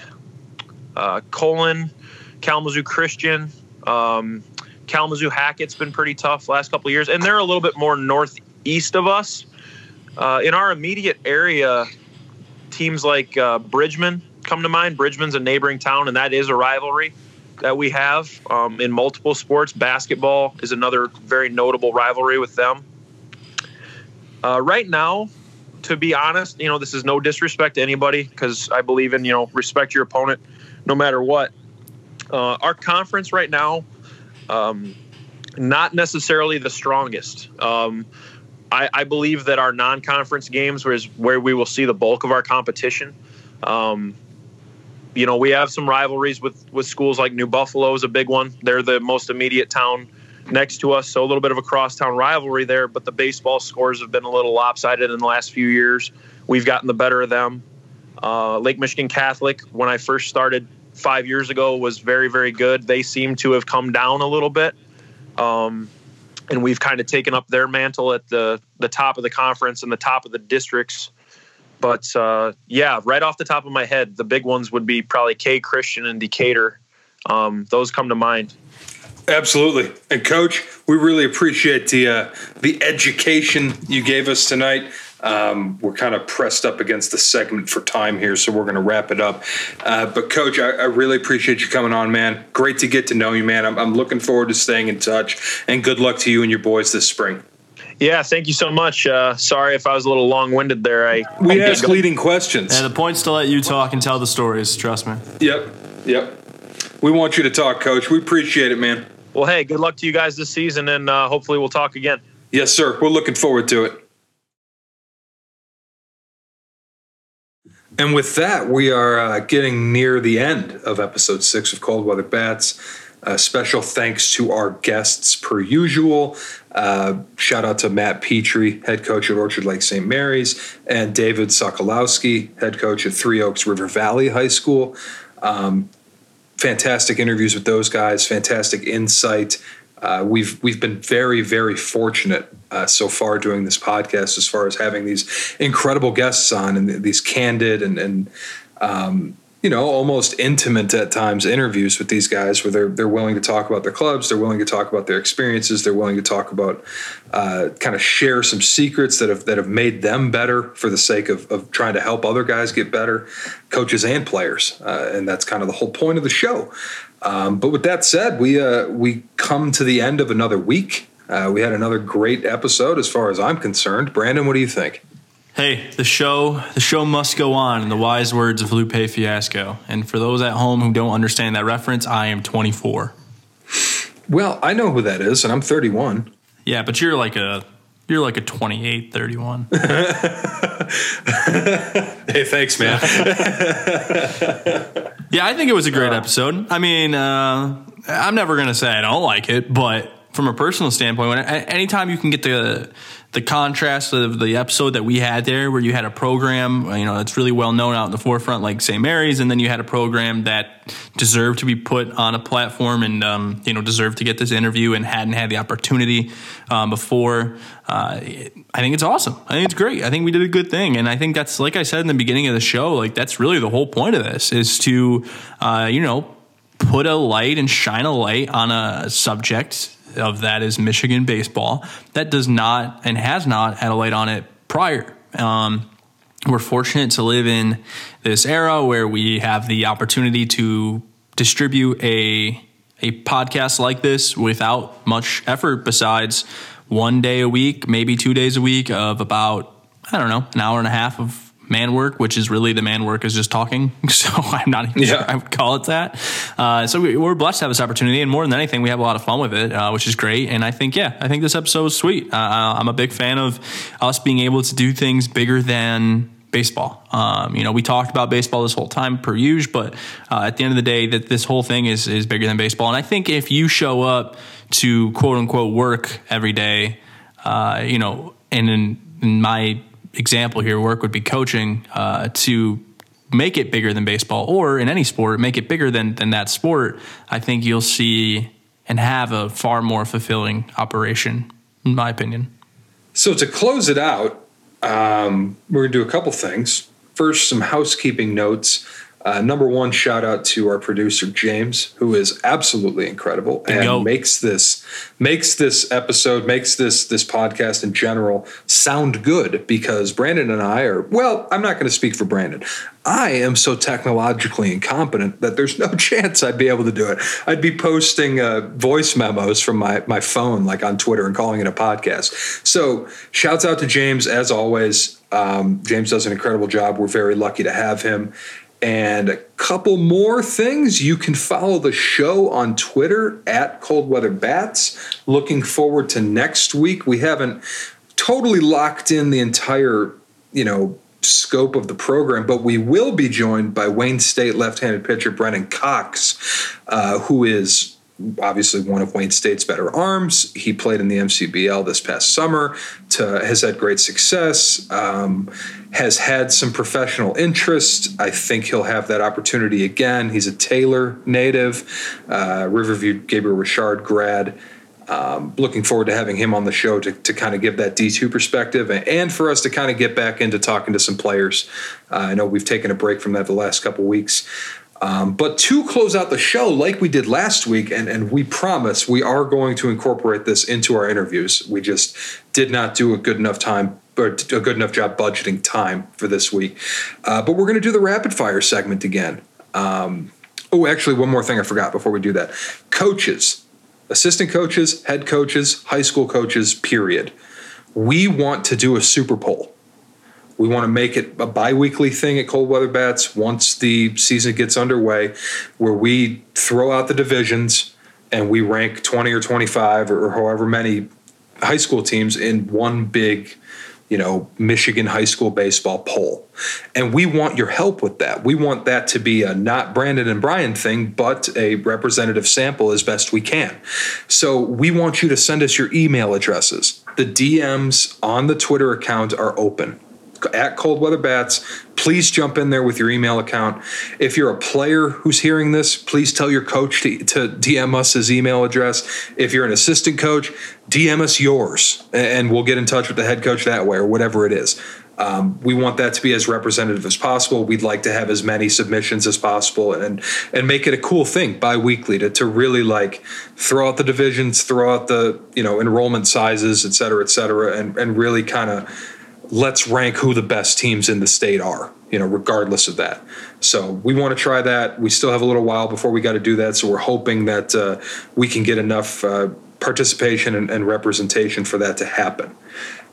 uh, Kalamazoo Christian, um, Kalamazoo Hackett's been pretty tough last couple years, and they're a little bit more northeast of us. Uh, in our immediate area, teams like uh, Bridgman come to mind. Bridgman's a neighboring town, and that is a rivalry that we have um, in multiple sports. Basketball is another very notable rivalry with them. Uh, right now, to be honest, you know, this is no disrespect to anybody because I believe in, you know, respect your opponent no matter what. Uh, our conference right now, um, not necessarily the strongest. Um, I, I, believe that our non-conference games is where we will see the bulk of our competition. Um, you know, we have some rivalries with with schools like New Buffalo is a big one. They're the most immediate town next to us, so a little bit of a crosstown rivalry there. But the baseball scores have been a little lopsided in the last few years. We've gotten the better of them. Uh, Lake Michigan Catholic, when I first started five years ago, was very, very good. They seem to have come down a little bit. Um, and we've kind of taken up their mantle at the, the top of the conference and the top of the districts. But uh, yeah, right off the top of my head, the big ones would be probably K Christian and Decatur. Um, those come to mind. Absolutely. And coach, we really appreciate the uh, the education you gave us tonight. Um, we're kind of pressed up against the segment for time here, so we're going to wrap it up. Uh, but coach, I, I, really appreciate you coming on, man. Great to get to know you, man. I'm, I'm looking forward to staying in touch. And good luck to you and your boys this spring. Yeah, thank you so much. Uh, sorry if I was a little long winded there. I we ask leading questions. And the point's to let you talk and tell the stories. Trust me. Yep. Yep. We want you to talk, Coach. We appreciate it, man. Well, hey, good luck to you guys this season, and uh, hopefully we'll talk again. Yes, sir. We're looking forward to it. And with that, we are uh, getting near the end of episode six of Cold Weather Bats. Special thanks to our guests, per usual. Uh, shout out to Matt Petrie, head coach at Orchard Lake St. Mary's, and David Sokolowski, head coach at Three Oaks River Valley High School. Um, fantastic interviews with those guys, fantastic insight. Uh, we've we've been very very fortunate uh, so far doing this podcast as far as having these incredible guests on and these candid and and um, you know almost intimate at times interviews with these guys where they're they're willing to talk about their clubs, they're willing to talk about their experiences, they're willing to talk about uh, kind of share some secrets that have that have made them better for the sake of of trying to help other guys get better, coaches and players, uh, and that's kind of the whole point of the show. Um, but with that said, we uh, we come to the end of another week. Uh, we had another great episode, as far as I'm concerned. Brandon, what do you think? Hey, the show the show must go on. In the wise words of Lupe Fiasco. And for those at home who don't understand that reference, I am 24. Well, I know who that is, and I'm 31. Yeah, but you're like a you're like a 28, 31. hey, thanks, man. yeah, I think it was a great episode. I mean, uh, I'm never going to say I don't like it, but from a personal standpoint, when, anytime you can get the the contrast of the episode that we had there, where you had a program, you know, that's really well known out in the forefront, like St. Mary's, and then you had a program that deserved to be put on a platform and, um, you know, deserved to get this interview and hadn't had the opportunity um, before. Uh, I think it's awesome. I think it's great. I think we did a good thing, and I think that's like I said in the beginning of the show. Like that's really the whole point of this is to, uh, you know, put a light and shine a light on a subject of that is Michigan baseball. That does not and has not had a light on it prior. Um, we're fortunate to live in this era where we have the opportunity to distribute a a podcast like this without much effort besides one day a week, maybe two days a week of about I don't know an hour and a half of man work, which is really the man work is just talking. So I'm not even yeah. sure I would call it that. Uh, so we, are blessed to have this opportunity, and more than anything, we have a lot of fun with it, uh, which is great. And I think, yeah, I think this episode is sweet. Uh, I'm a big fan of us being able to do things bigger than baseball. Um, you know, we talked about baseball this whole time per usual, but uh, at the end of the day, that this whole thing is is bigger than baseball. And I think if you show up to quote unquote work every day, uh, you know, and in, in my example here, work would be coaching uh, to make it bigger than baseball or in any sport, make it bigger than, than that sport, I think you'll see and have a far more fulfilling operation, in my opinion. So to close it out, um, we're going to do a couple things. First, some housekeeping notes. Uh, number one, shout out to our producer James, who is absolutely incredible and makes this makes this episode, makes this this podcast in general sound good. Because Brandon and I are well, I'm not going to speak for Brandon. I am so technologically incompetent that there's no chance I'd be able to do it. I'd be posting uh, voice memos from my my phone, like on Twitter, and calling it a podcast. So, shouts out to James as always. Um, James does an incredible job. We're very lucky to have him. And a couple more things. You can follow the show on Twitter at Cold Weather Bats. Looking forward to next week. We haven't totally locked in the entire, you know, scope of the program, but we will be joined by Wayne State left-handed pitcher Brennan Cox, uh, who is obviously one of Wayne State's better arms. He played in the MCBL this past summer, to, has had great success, um, has had some professional interest. I think he'll have that opportunity again. He's a Taylor native, uh, Riverview Gabriel Richard grad. Um, looking forward to having him on the show to, to kind of give that D2 perspective and, and for us to kind of get back into talking to some players. Uh, I know we've taken a break from that the last couple weeks. Um, but to close out the show, like we did last week, and, and we promise we are going to incorporate this into our interviews. We just did not do a good enough time or a good enough job budgeting time for this week. Uh, but we're going to do the rapid fire segment again. Um, oh, actually, one more thing I forgot before we do that coaches, assistant coaches, head coaches, high school coaches, period. We want to do a super poll We want to make it a bi-weekly thing at Cold Weather Bats once the season gets underway, where we throw out the divisions and we rank 20 or 25 or however many high school teams in one big you know, Michigan high school baseball poll. And we want your help with that. We want that to be a not Brandon and Brian thing, but a representative sample as best we can. So we want you to send us your email addresses. The DMs on the Twitter account are open at Cold Weather Bats. Please jump in there with your email account. If you're a player who's hearing this, please tell your coach to, to DM us his email address. If you're an assistant coach, DM us yours, and we'll get in touch with the head coach that way or whatever it is. Um, we want that to be as representative as possible. We'd like to have as many submissions as possible and and make it a cool thing biweekly to, to really like throw out the divisions, throw out the you know enrollment sizes, et cetera, et cetera, and, and really kind of let's rank who the best teams in the state are, you know, regardless of that. So we want to try that. We still have a little while before we got to do that. So we're hoping that uh, we can get enough uh, participation and, and, representation for that to happen.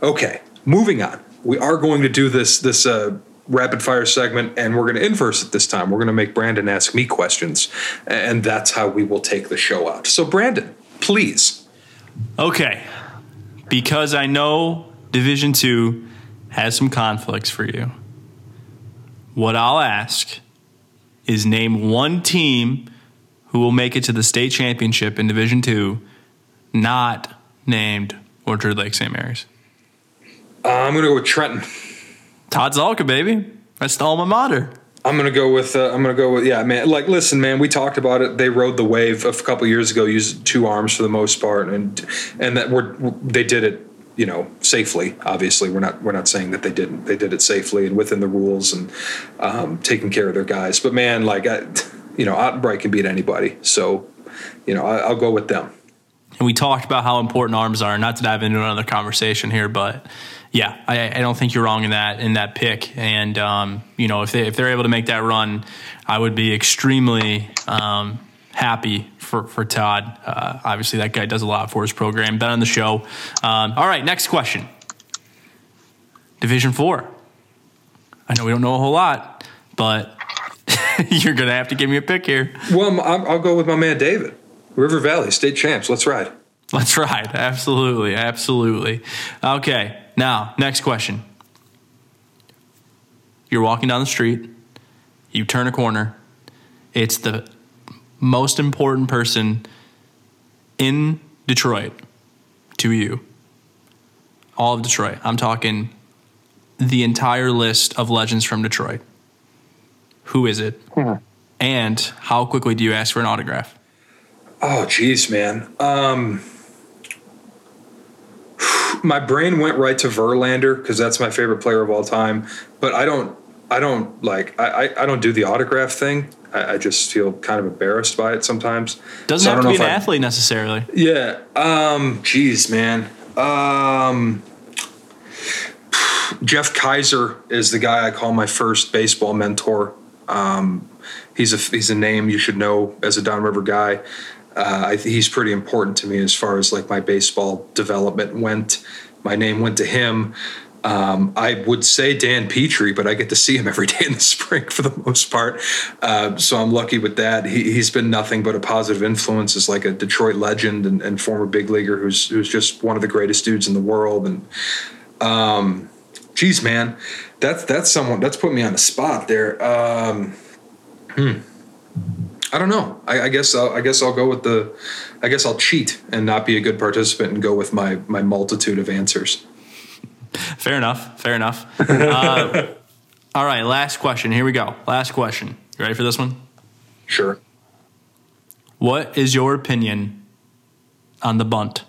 Okay, moving on. We are going to do this this uh, rapid fire segment, and we're going to inverse it this time. We're going to make Brandon ask me questions, and that's how we will take the show out. So, Brandon, please. Okay, because I know Division Two has some conflicts for you. What I'll ask is name one team who will make it to the state championship in Division Two, not named Orchard Lake St. Mary's. Uh, I'm going to go with Trenton. Todd Zalka, baby. That's the alma mater. I'm gonna go with uh, I'm gonna go with yeah man like listen man we talked about it they rode the wave a couple years ago used two arms for the most part and and that we're they did it you know safely obviously. We're not we're not saying that they didn't they did it safely and within the rules and um, taking care of their guys. But man like I, you know Ottenbreit can beat anybody. So you know I, will go with them. And we talked about how important arms are not to dive into another conversation here but yeah I, I don't think you're wrong in that in that pick. And um, you know if they if they're able to make that run I would be extremely um, happy for, for Todd. Uh, obviously, that guy does a lot for his program. Been on the show. Um, all right, next question. Division four. I know we don't know a whole lot, but you're going to have to give me a pick here. Well, I'll, I'll go with my man David. River Valley, state champs. Let's ride. Let's ride. Absolutely. Absolutely. Okay. Now, next question. You're walking down the street, you turn a corner, it's the most important person in Detroit to you? All of Detroit. I'm talking the entire list of legends from Detroit. Who is it? Hmm. And how quickly do you ask for an autograph? Oh, geez, man. Um, my brain went right to Verlander because that's my favorite player of all time. But I don't, I don't like, I, I, I don't do the autograph thing. I, I, just feel kind of embarrassed by it sometimes. Doesn't so have to be an athlete necessarily. Yeah. Um. Geez, man. Um. Jeff Kaiser is the guy I call my first baseball mentor. Um, he's a he's a name you should know as a downriver guy. Uh, I, he's pretty important to me as far as like my baseball development went. My name went to him. Um, I would say Dan Petry, but I get to see him every day in the spring for the most part. Uh, so I'm lucky with that. He, has been nothing but a positive influence as like a Detroit legend and, and, former big leaguer who's who's just one of the greatest dudes in the world. And um, geez, man, that's that's someone that's put me on the spot there. Um, hmm. I don't know. I, I guess I'll, I guess I'll go with the. I guess I'll cheat and not be a good participant and go with my my multitude of answers. Fair enough. Fair enough. Uh, all right, last question. Here we go. Last question. You ready for this one? Sure. What is your opinion on the bunt?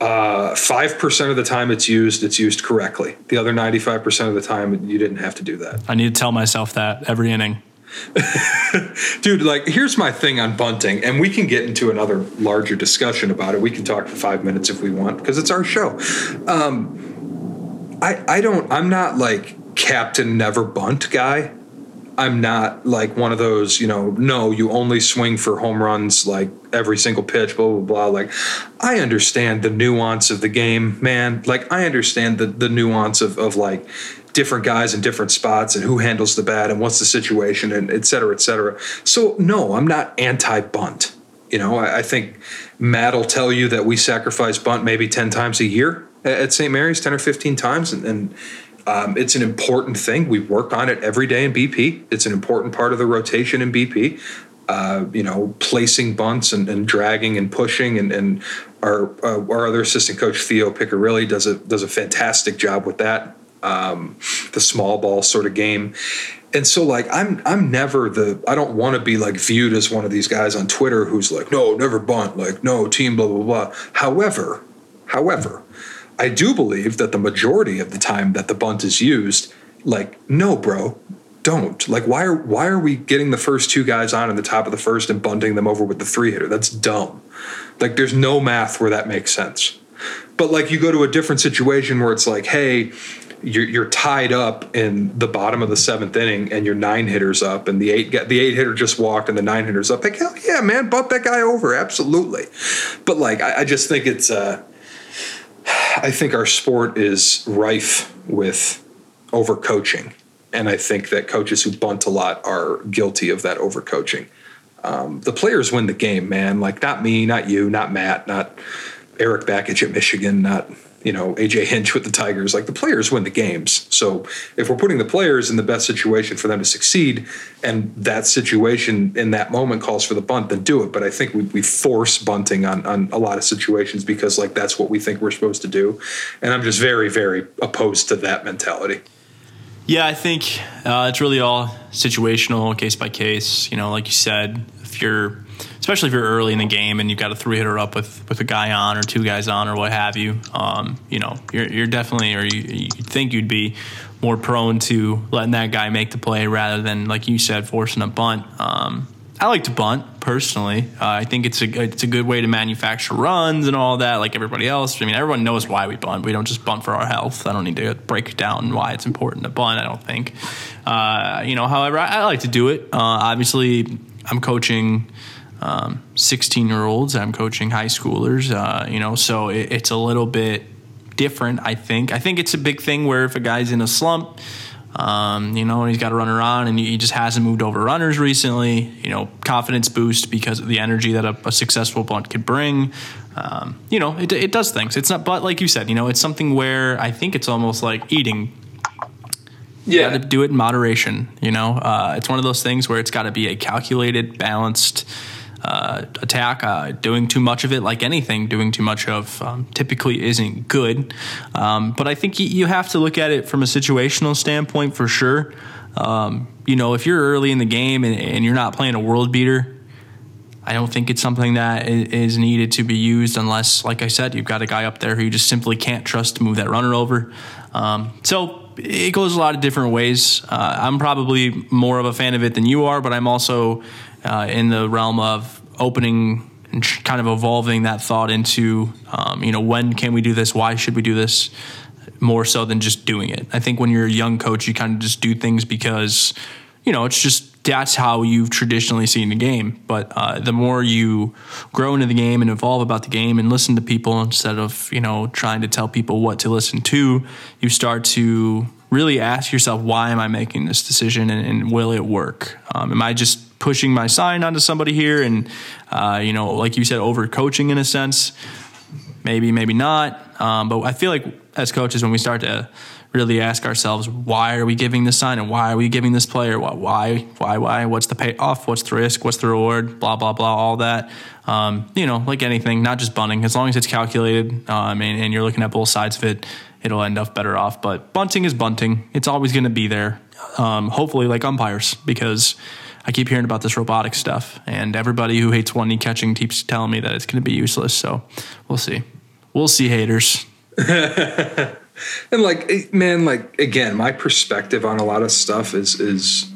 Uh, five uh, percent of the time it's used, it's used correctly. The other ninety-five percent of the time, you didn't have to do that. I need to tell myself that every inning. Dude, like here's my thing on bunting, and we can get into another larger discussion about it. We can talk for five minutes if we want because it's our show. Um, I, I don't I'm not like captain never bunt guy. I'm not like one of those, you know, no, you only swing for home runs like every single pitch, blah, blah, blah. Like, I understand the nuance of the game, man. Like, I understand the, the nuance of, of like different guys in different spots and who handles the bat and what's the situation and et cetera, et cetera. So no, I'm not anti bunt. You know, I, I think Matt will tell you that we sacrifice bunt maybe 10 times a year at St. Mary's, 10 or 15 times. And, and um, it's an important thing. We work on it every day in BP. It's an important part of the rotation in BP. Uh, you know, placing bunts and, and dragging and pushing, and, and our uh, our other assistant coach Theo Picarilli does a does a fantastic job with that. Um, the small ball sort of game, and so like I'm I'm never the I don't want to be like viewed as one of these guys on Twitter who's like no never bunt like no team blah blah blah. However, however, I do believe that the majority of the time that the bunt is used, like no bro, don't. Like why are why are we getting the first two guys on in the top of the first and bunting them over with the three hitter? That's dumb. Like there's no math where that makes sense. But like you go to a different situation where it's like, hey, you're, you're tied up in the bottom of the seventh inning and your nine hitters up and the eight the eight hitter just walked and the nine hitters up. Like hell yeah, man, bunt that guy over, absolutely. But like I, I just think it's uh, I think our sport is rife with overcoaching and I think that coaches who bunt a lot are guilty of that overcoaching. Um, the players win the game, man. Like not me, not you, not Matt, not Erik Bakich at Michigan, not you know AJ Hinch with the Tigers. Like the players win the games. So if we're putting the players in the best situation for them to succeed, and that situation in that moment calls for the bunt, then do it. But I think we, we force bunting on on a lot of situations because like that's what we think we're supposed to do, and I'm just very very opposed to that mentality. Yeah, I think uh, it's really all situational, case by case. You know, like you said, if you're, especially if you're early in the game and you've got a three hitter up with with a guy on or two guys on or what have you, um, you know, you're you're definitely or you you think you'd be more prone to letting that guy make the play rather than like you said forcing a bunt. Um, I like to bunt personally. Uh, I think it's a it's a good way to manufacture runs and all that, like everybody else. I mean, everyone knows why we bunt. We don't just bunt for our health. I don't need to break down why it's important to bunt. I don't think. Uh, you know, however, I, I, like to do it. Uh, obviously, I'm coaching. 16 um, year olds. I'm coaching high schoolers. Uh, you know, so it, it's a little bit different. I think. I think it's a big thing where if a guy's in a slump um, you know, he's got a runner on, and he just hasn't moved over runners recently. You know, confidence boost because of the energy that a, a successful bunt could bring. Um, you know, it, it does things. It's not, but like you said, you know, it's something where I think it's almost like eating. You yeah. got to do it in moderation. You know, uh, it's one of those things where it's got to be a calculated, balanced uh, attack. Uh, doing too much of it, like anything, doing too much of um, typically isn't good. Um, but I think you have to look at it from a situational standpoint for sure. Um, you know, if you're early in the game and, and, you're not playing a world beater, I don't think it's something that is needed to be used unless, like I said, you've got a guy up there who you just simply can't trust to move that runner over. Um, so it goes a lot of different ways. Uh, I'm probably more of a fan of it than you are, but I'm also uh, in the realm of opening and kind of evolving that thought into, um, you know, when can we do this? Why should we do this? More so than just doing it. I think when you're a young coach, you kind of just do things because, you know, it's just that's how you've traditionally seen the game. But uh, the more you grow into the game and evolve about the game and listen to people instead of, you know, trying to tell people what to listen to, you start to really ask yourself, why am I making this decision and, and will it work? Um, am I just pushing my sign onto somebody here and, uh, you know, like you said, overcoaching in a sense. Maybe, maybe not. Um, but I feel like as coaches, when we start to really ask ourselves, why are we giving this sign and why are we giving this player? Why, why, why? What's the payoff? What's the risk? What's the reward? Blah, blah, blah, all that. Um, you know, like anything, not just bunting. As long as it's calculated um, and, and you're looking at both sides of it, it'll end up better off. But bunting is bunting. It's always going to be there. Um, hopefully, like umpires, because I keep hearing about this robotic stuff, and everybody who hates one knee catching keeps telling me that it's going to be useless. So we'll see. We'll see, haters. and like, eh, man, like again, my perspective on a lot of stuff is is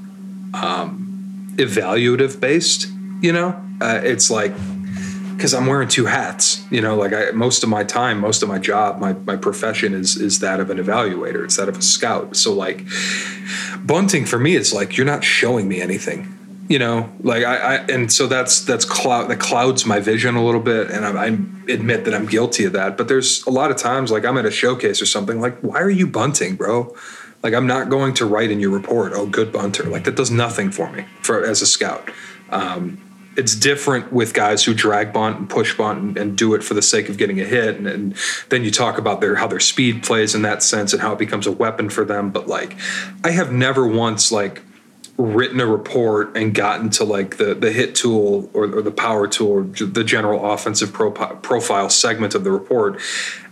um, evaluative based. You know, uh, it's like because I'm wearing two hats. You know, like I, most of my time, most of my job, my my profession is is that of an evaluator. It's that of a scout. So like bunting for me, it's like you're not showing me anything you know like I, I, and so that's that's cloud that clouds my vision a little bit and I, I, admit that i'm guilty of that but there's a lot of times like i'm at a showcase or something like why are you bunting bro Like I'm not going to write in your report, "Oh, good bunter." Like that does nothing for me for as a scout. Um, it's different with guys who drag bunt and push bunt and, and do it for the sake of getting a hit, and, and, then you talk about their how their speed plays in that sense and how it becomes a weapon for them. But like, I have never once like written a report and gotten to like the the hit tool or, or the power tool or the general offensive pro, profile segment of the report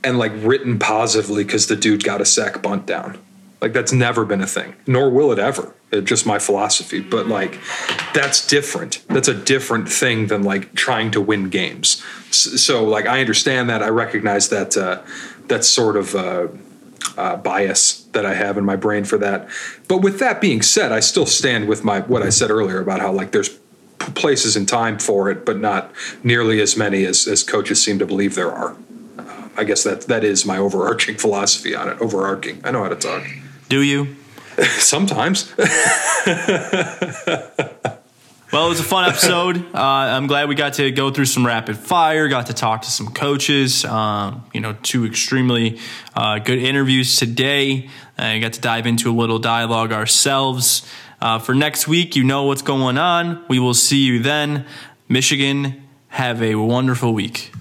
and like written positively because the dude got a sack bunt down. Like that's never been a thing nor will it ever. It's just my philosophy but like that's different. That's a different thing than like trying to win games. So like i understand that. I recognize that uh, that's sort of uh, uh, bias that I have in my brain for that. But with that being said, I still stand with my what I said earlier about how like there's places and time for it, but not nearly as many as, as coaches seem to believe there are. Uh, I guess that that is my overarching philosophy on it. Overarching. I know how to talk. Do you? Sometimes. Well, it was a fun episode. Uh, I'm glad we got to go through some rapid fire, got to talk to some coaches. Um, you know, two extremely uh, good interviews today. I got to dive into a little dialogue ourselves. Uh, for next week, you know what's going on. We will see you then. Michigan, have a wonderful week.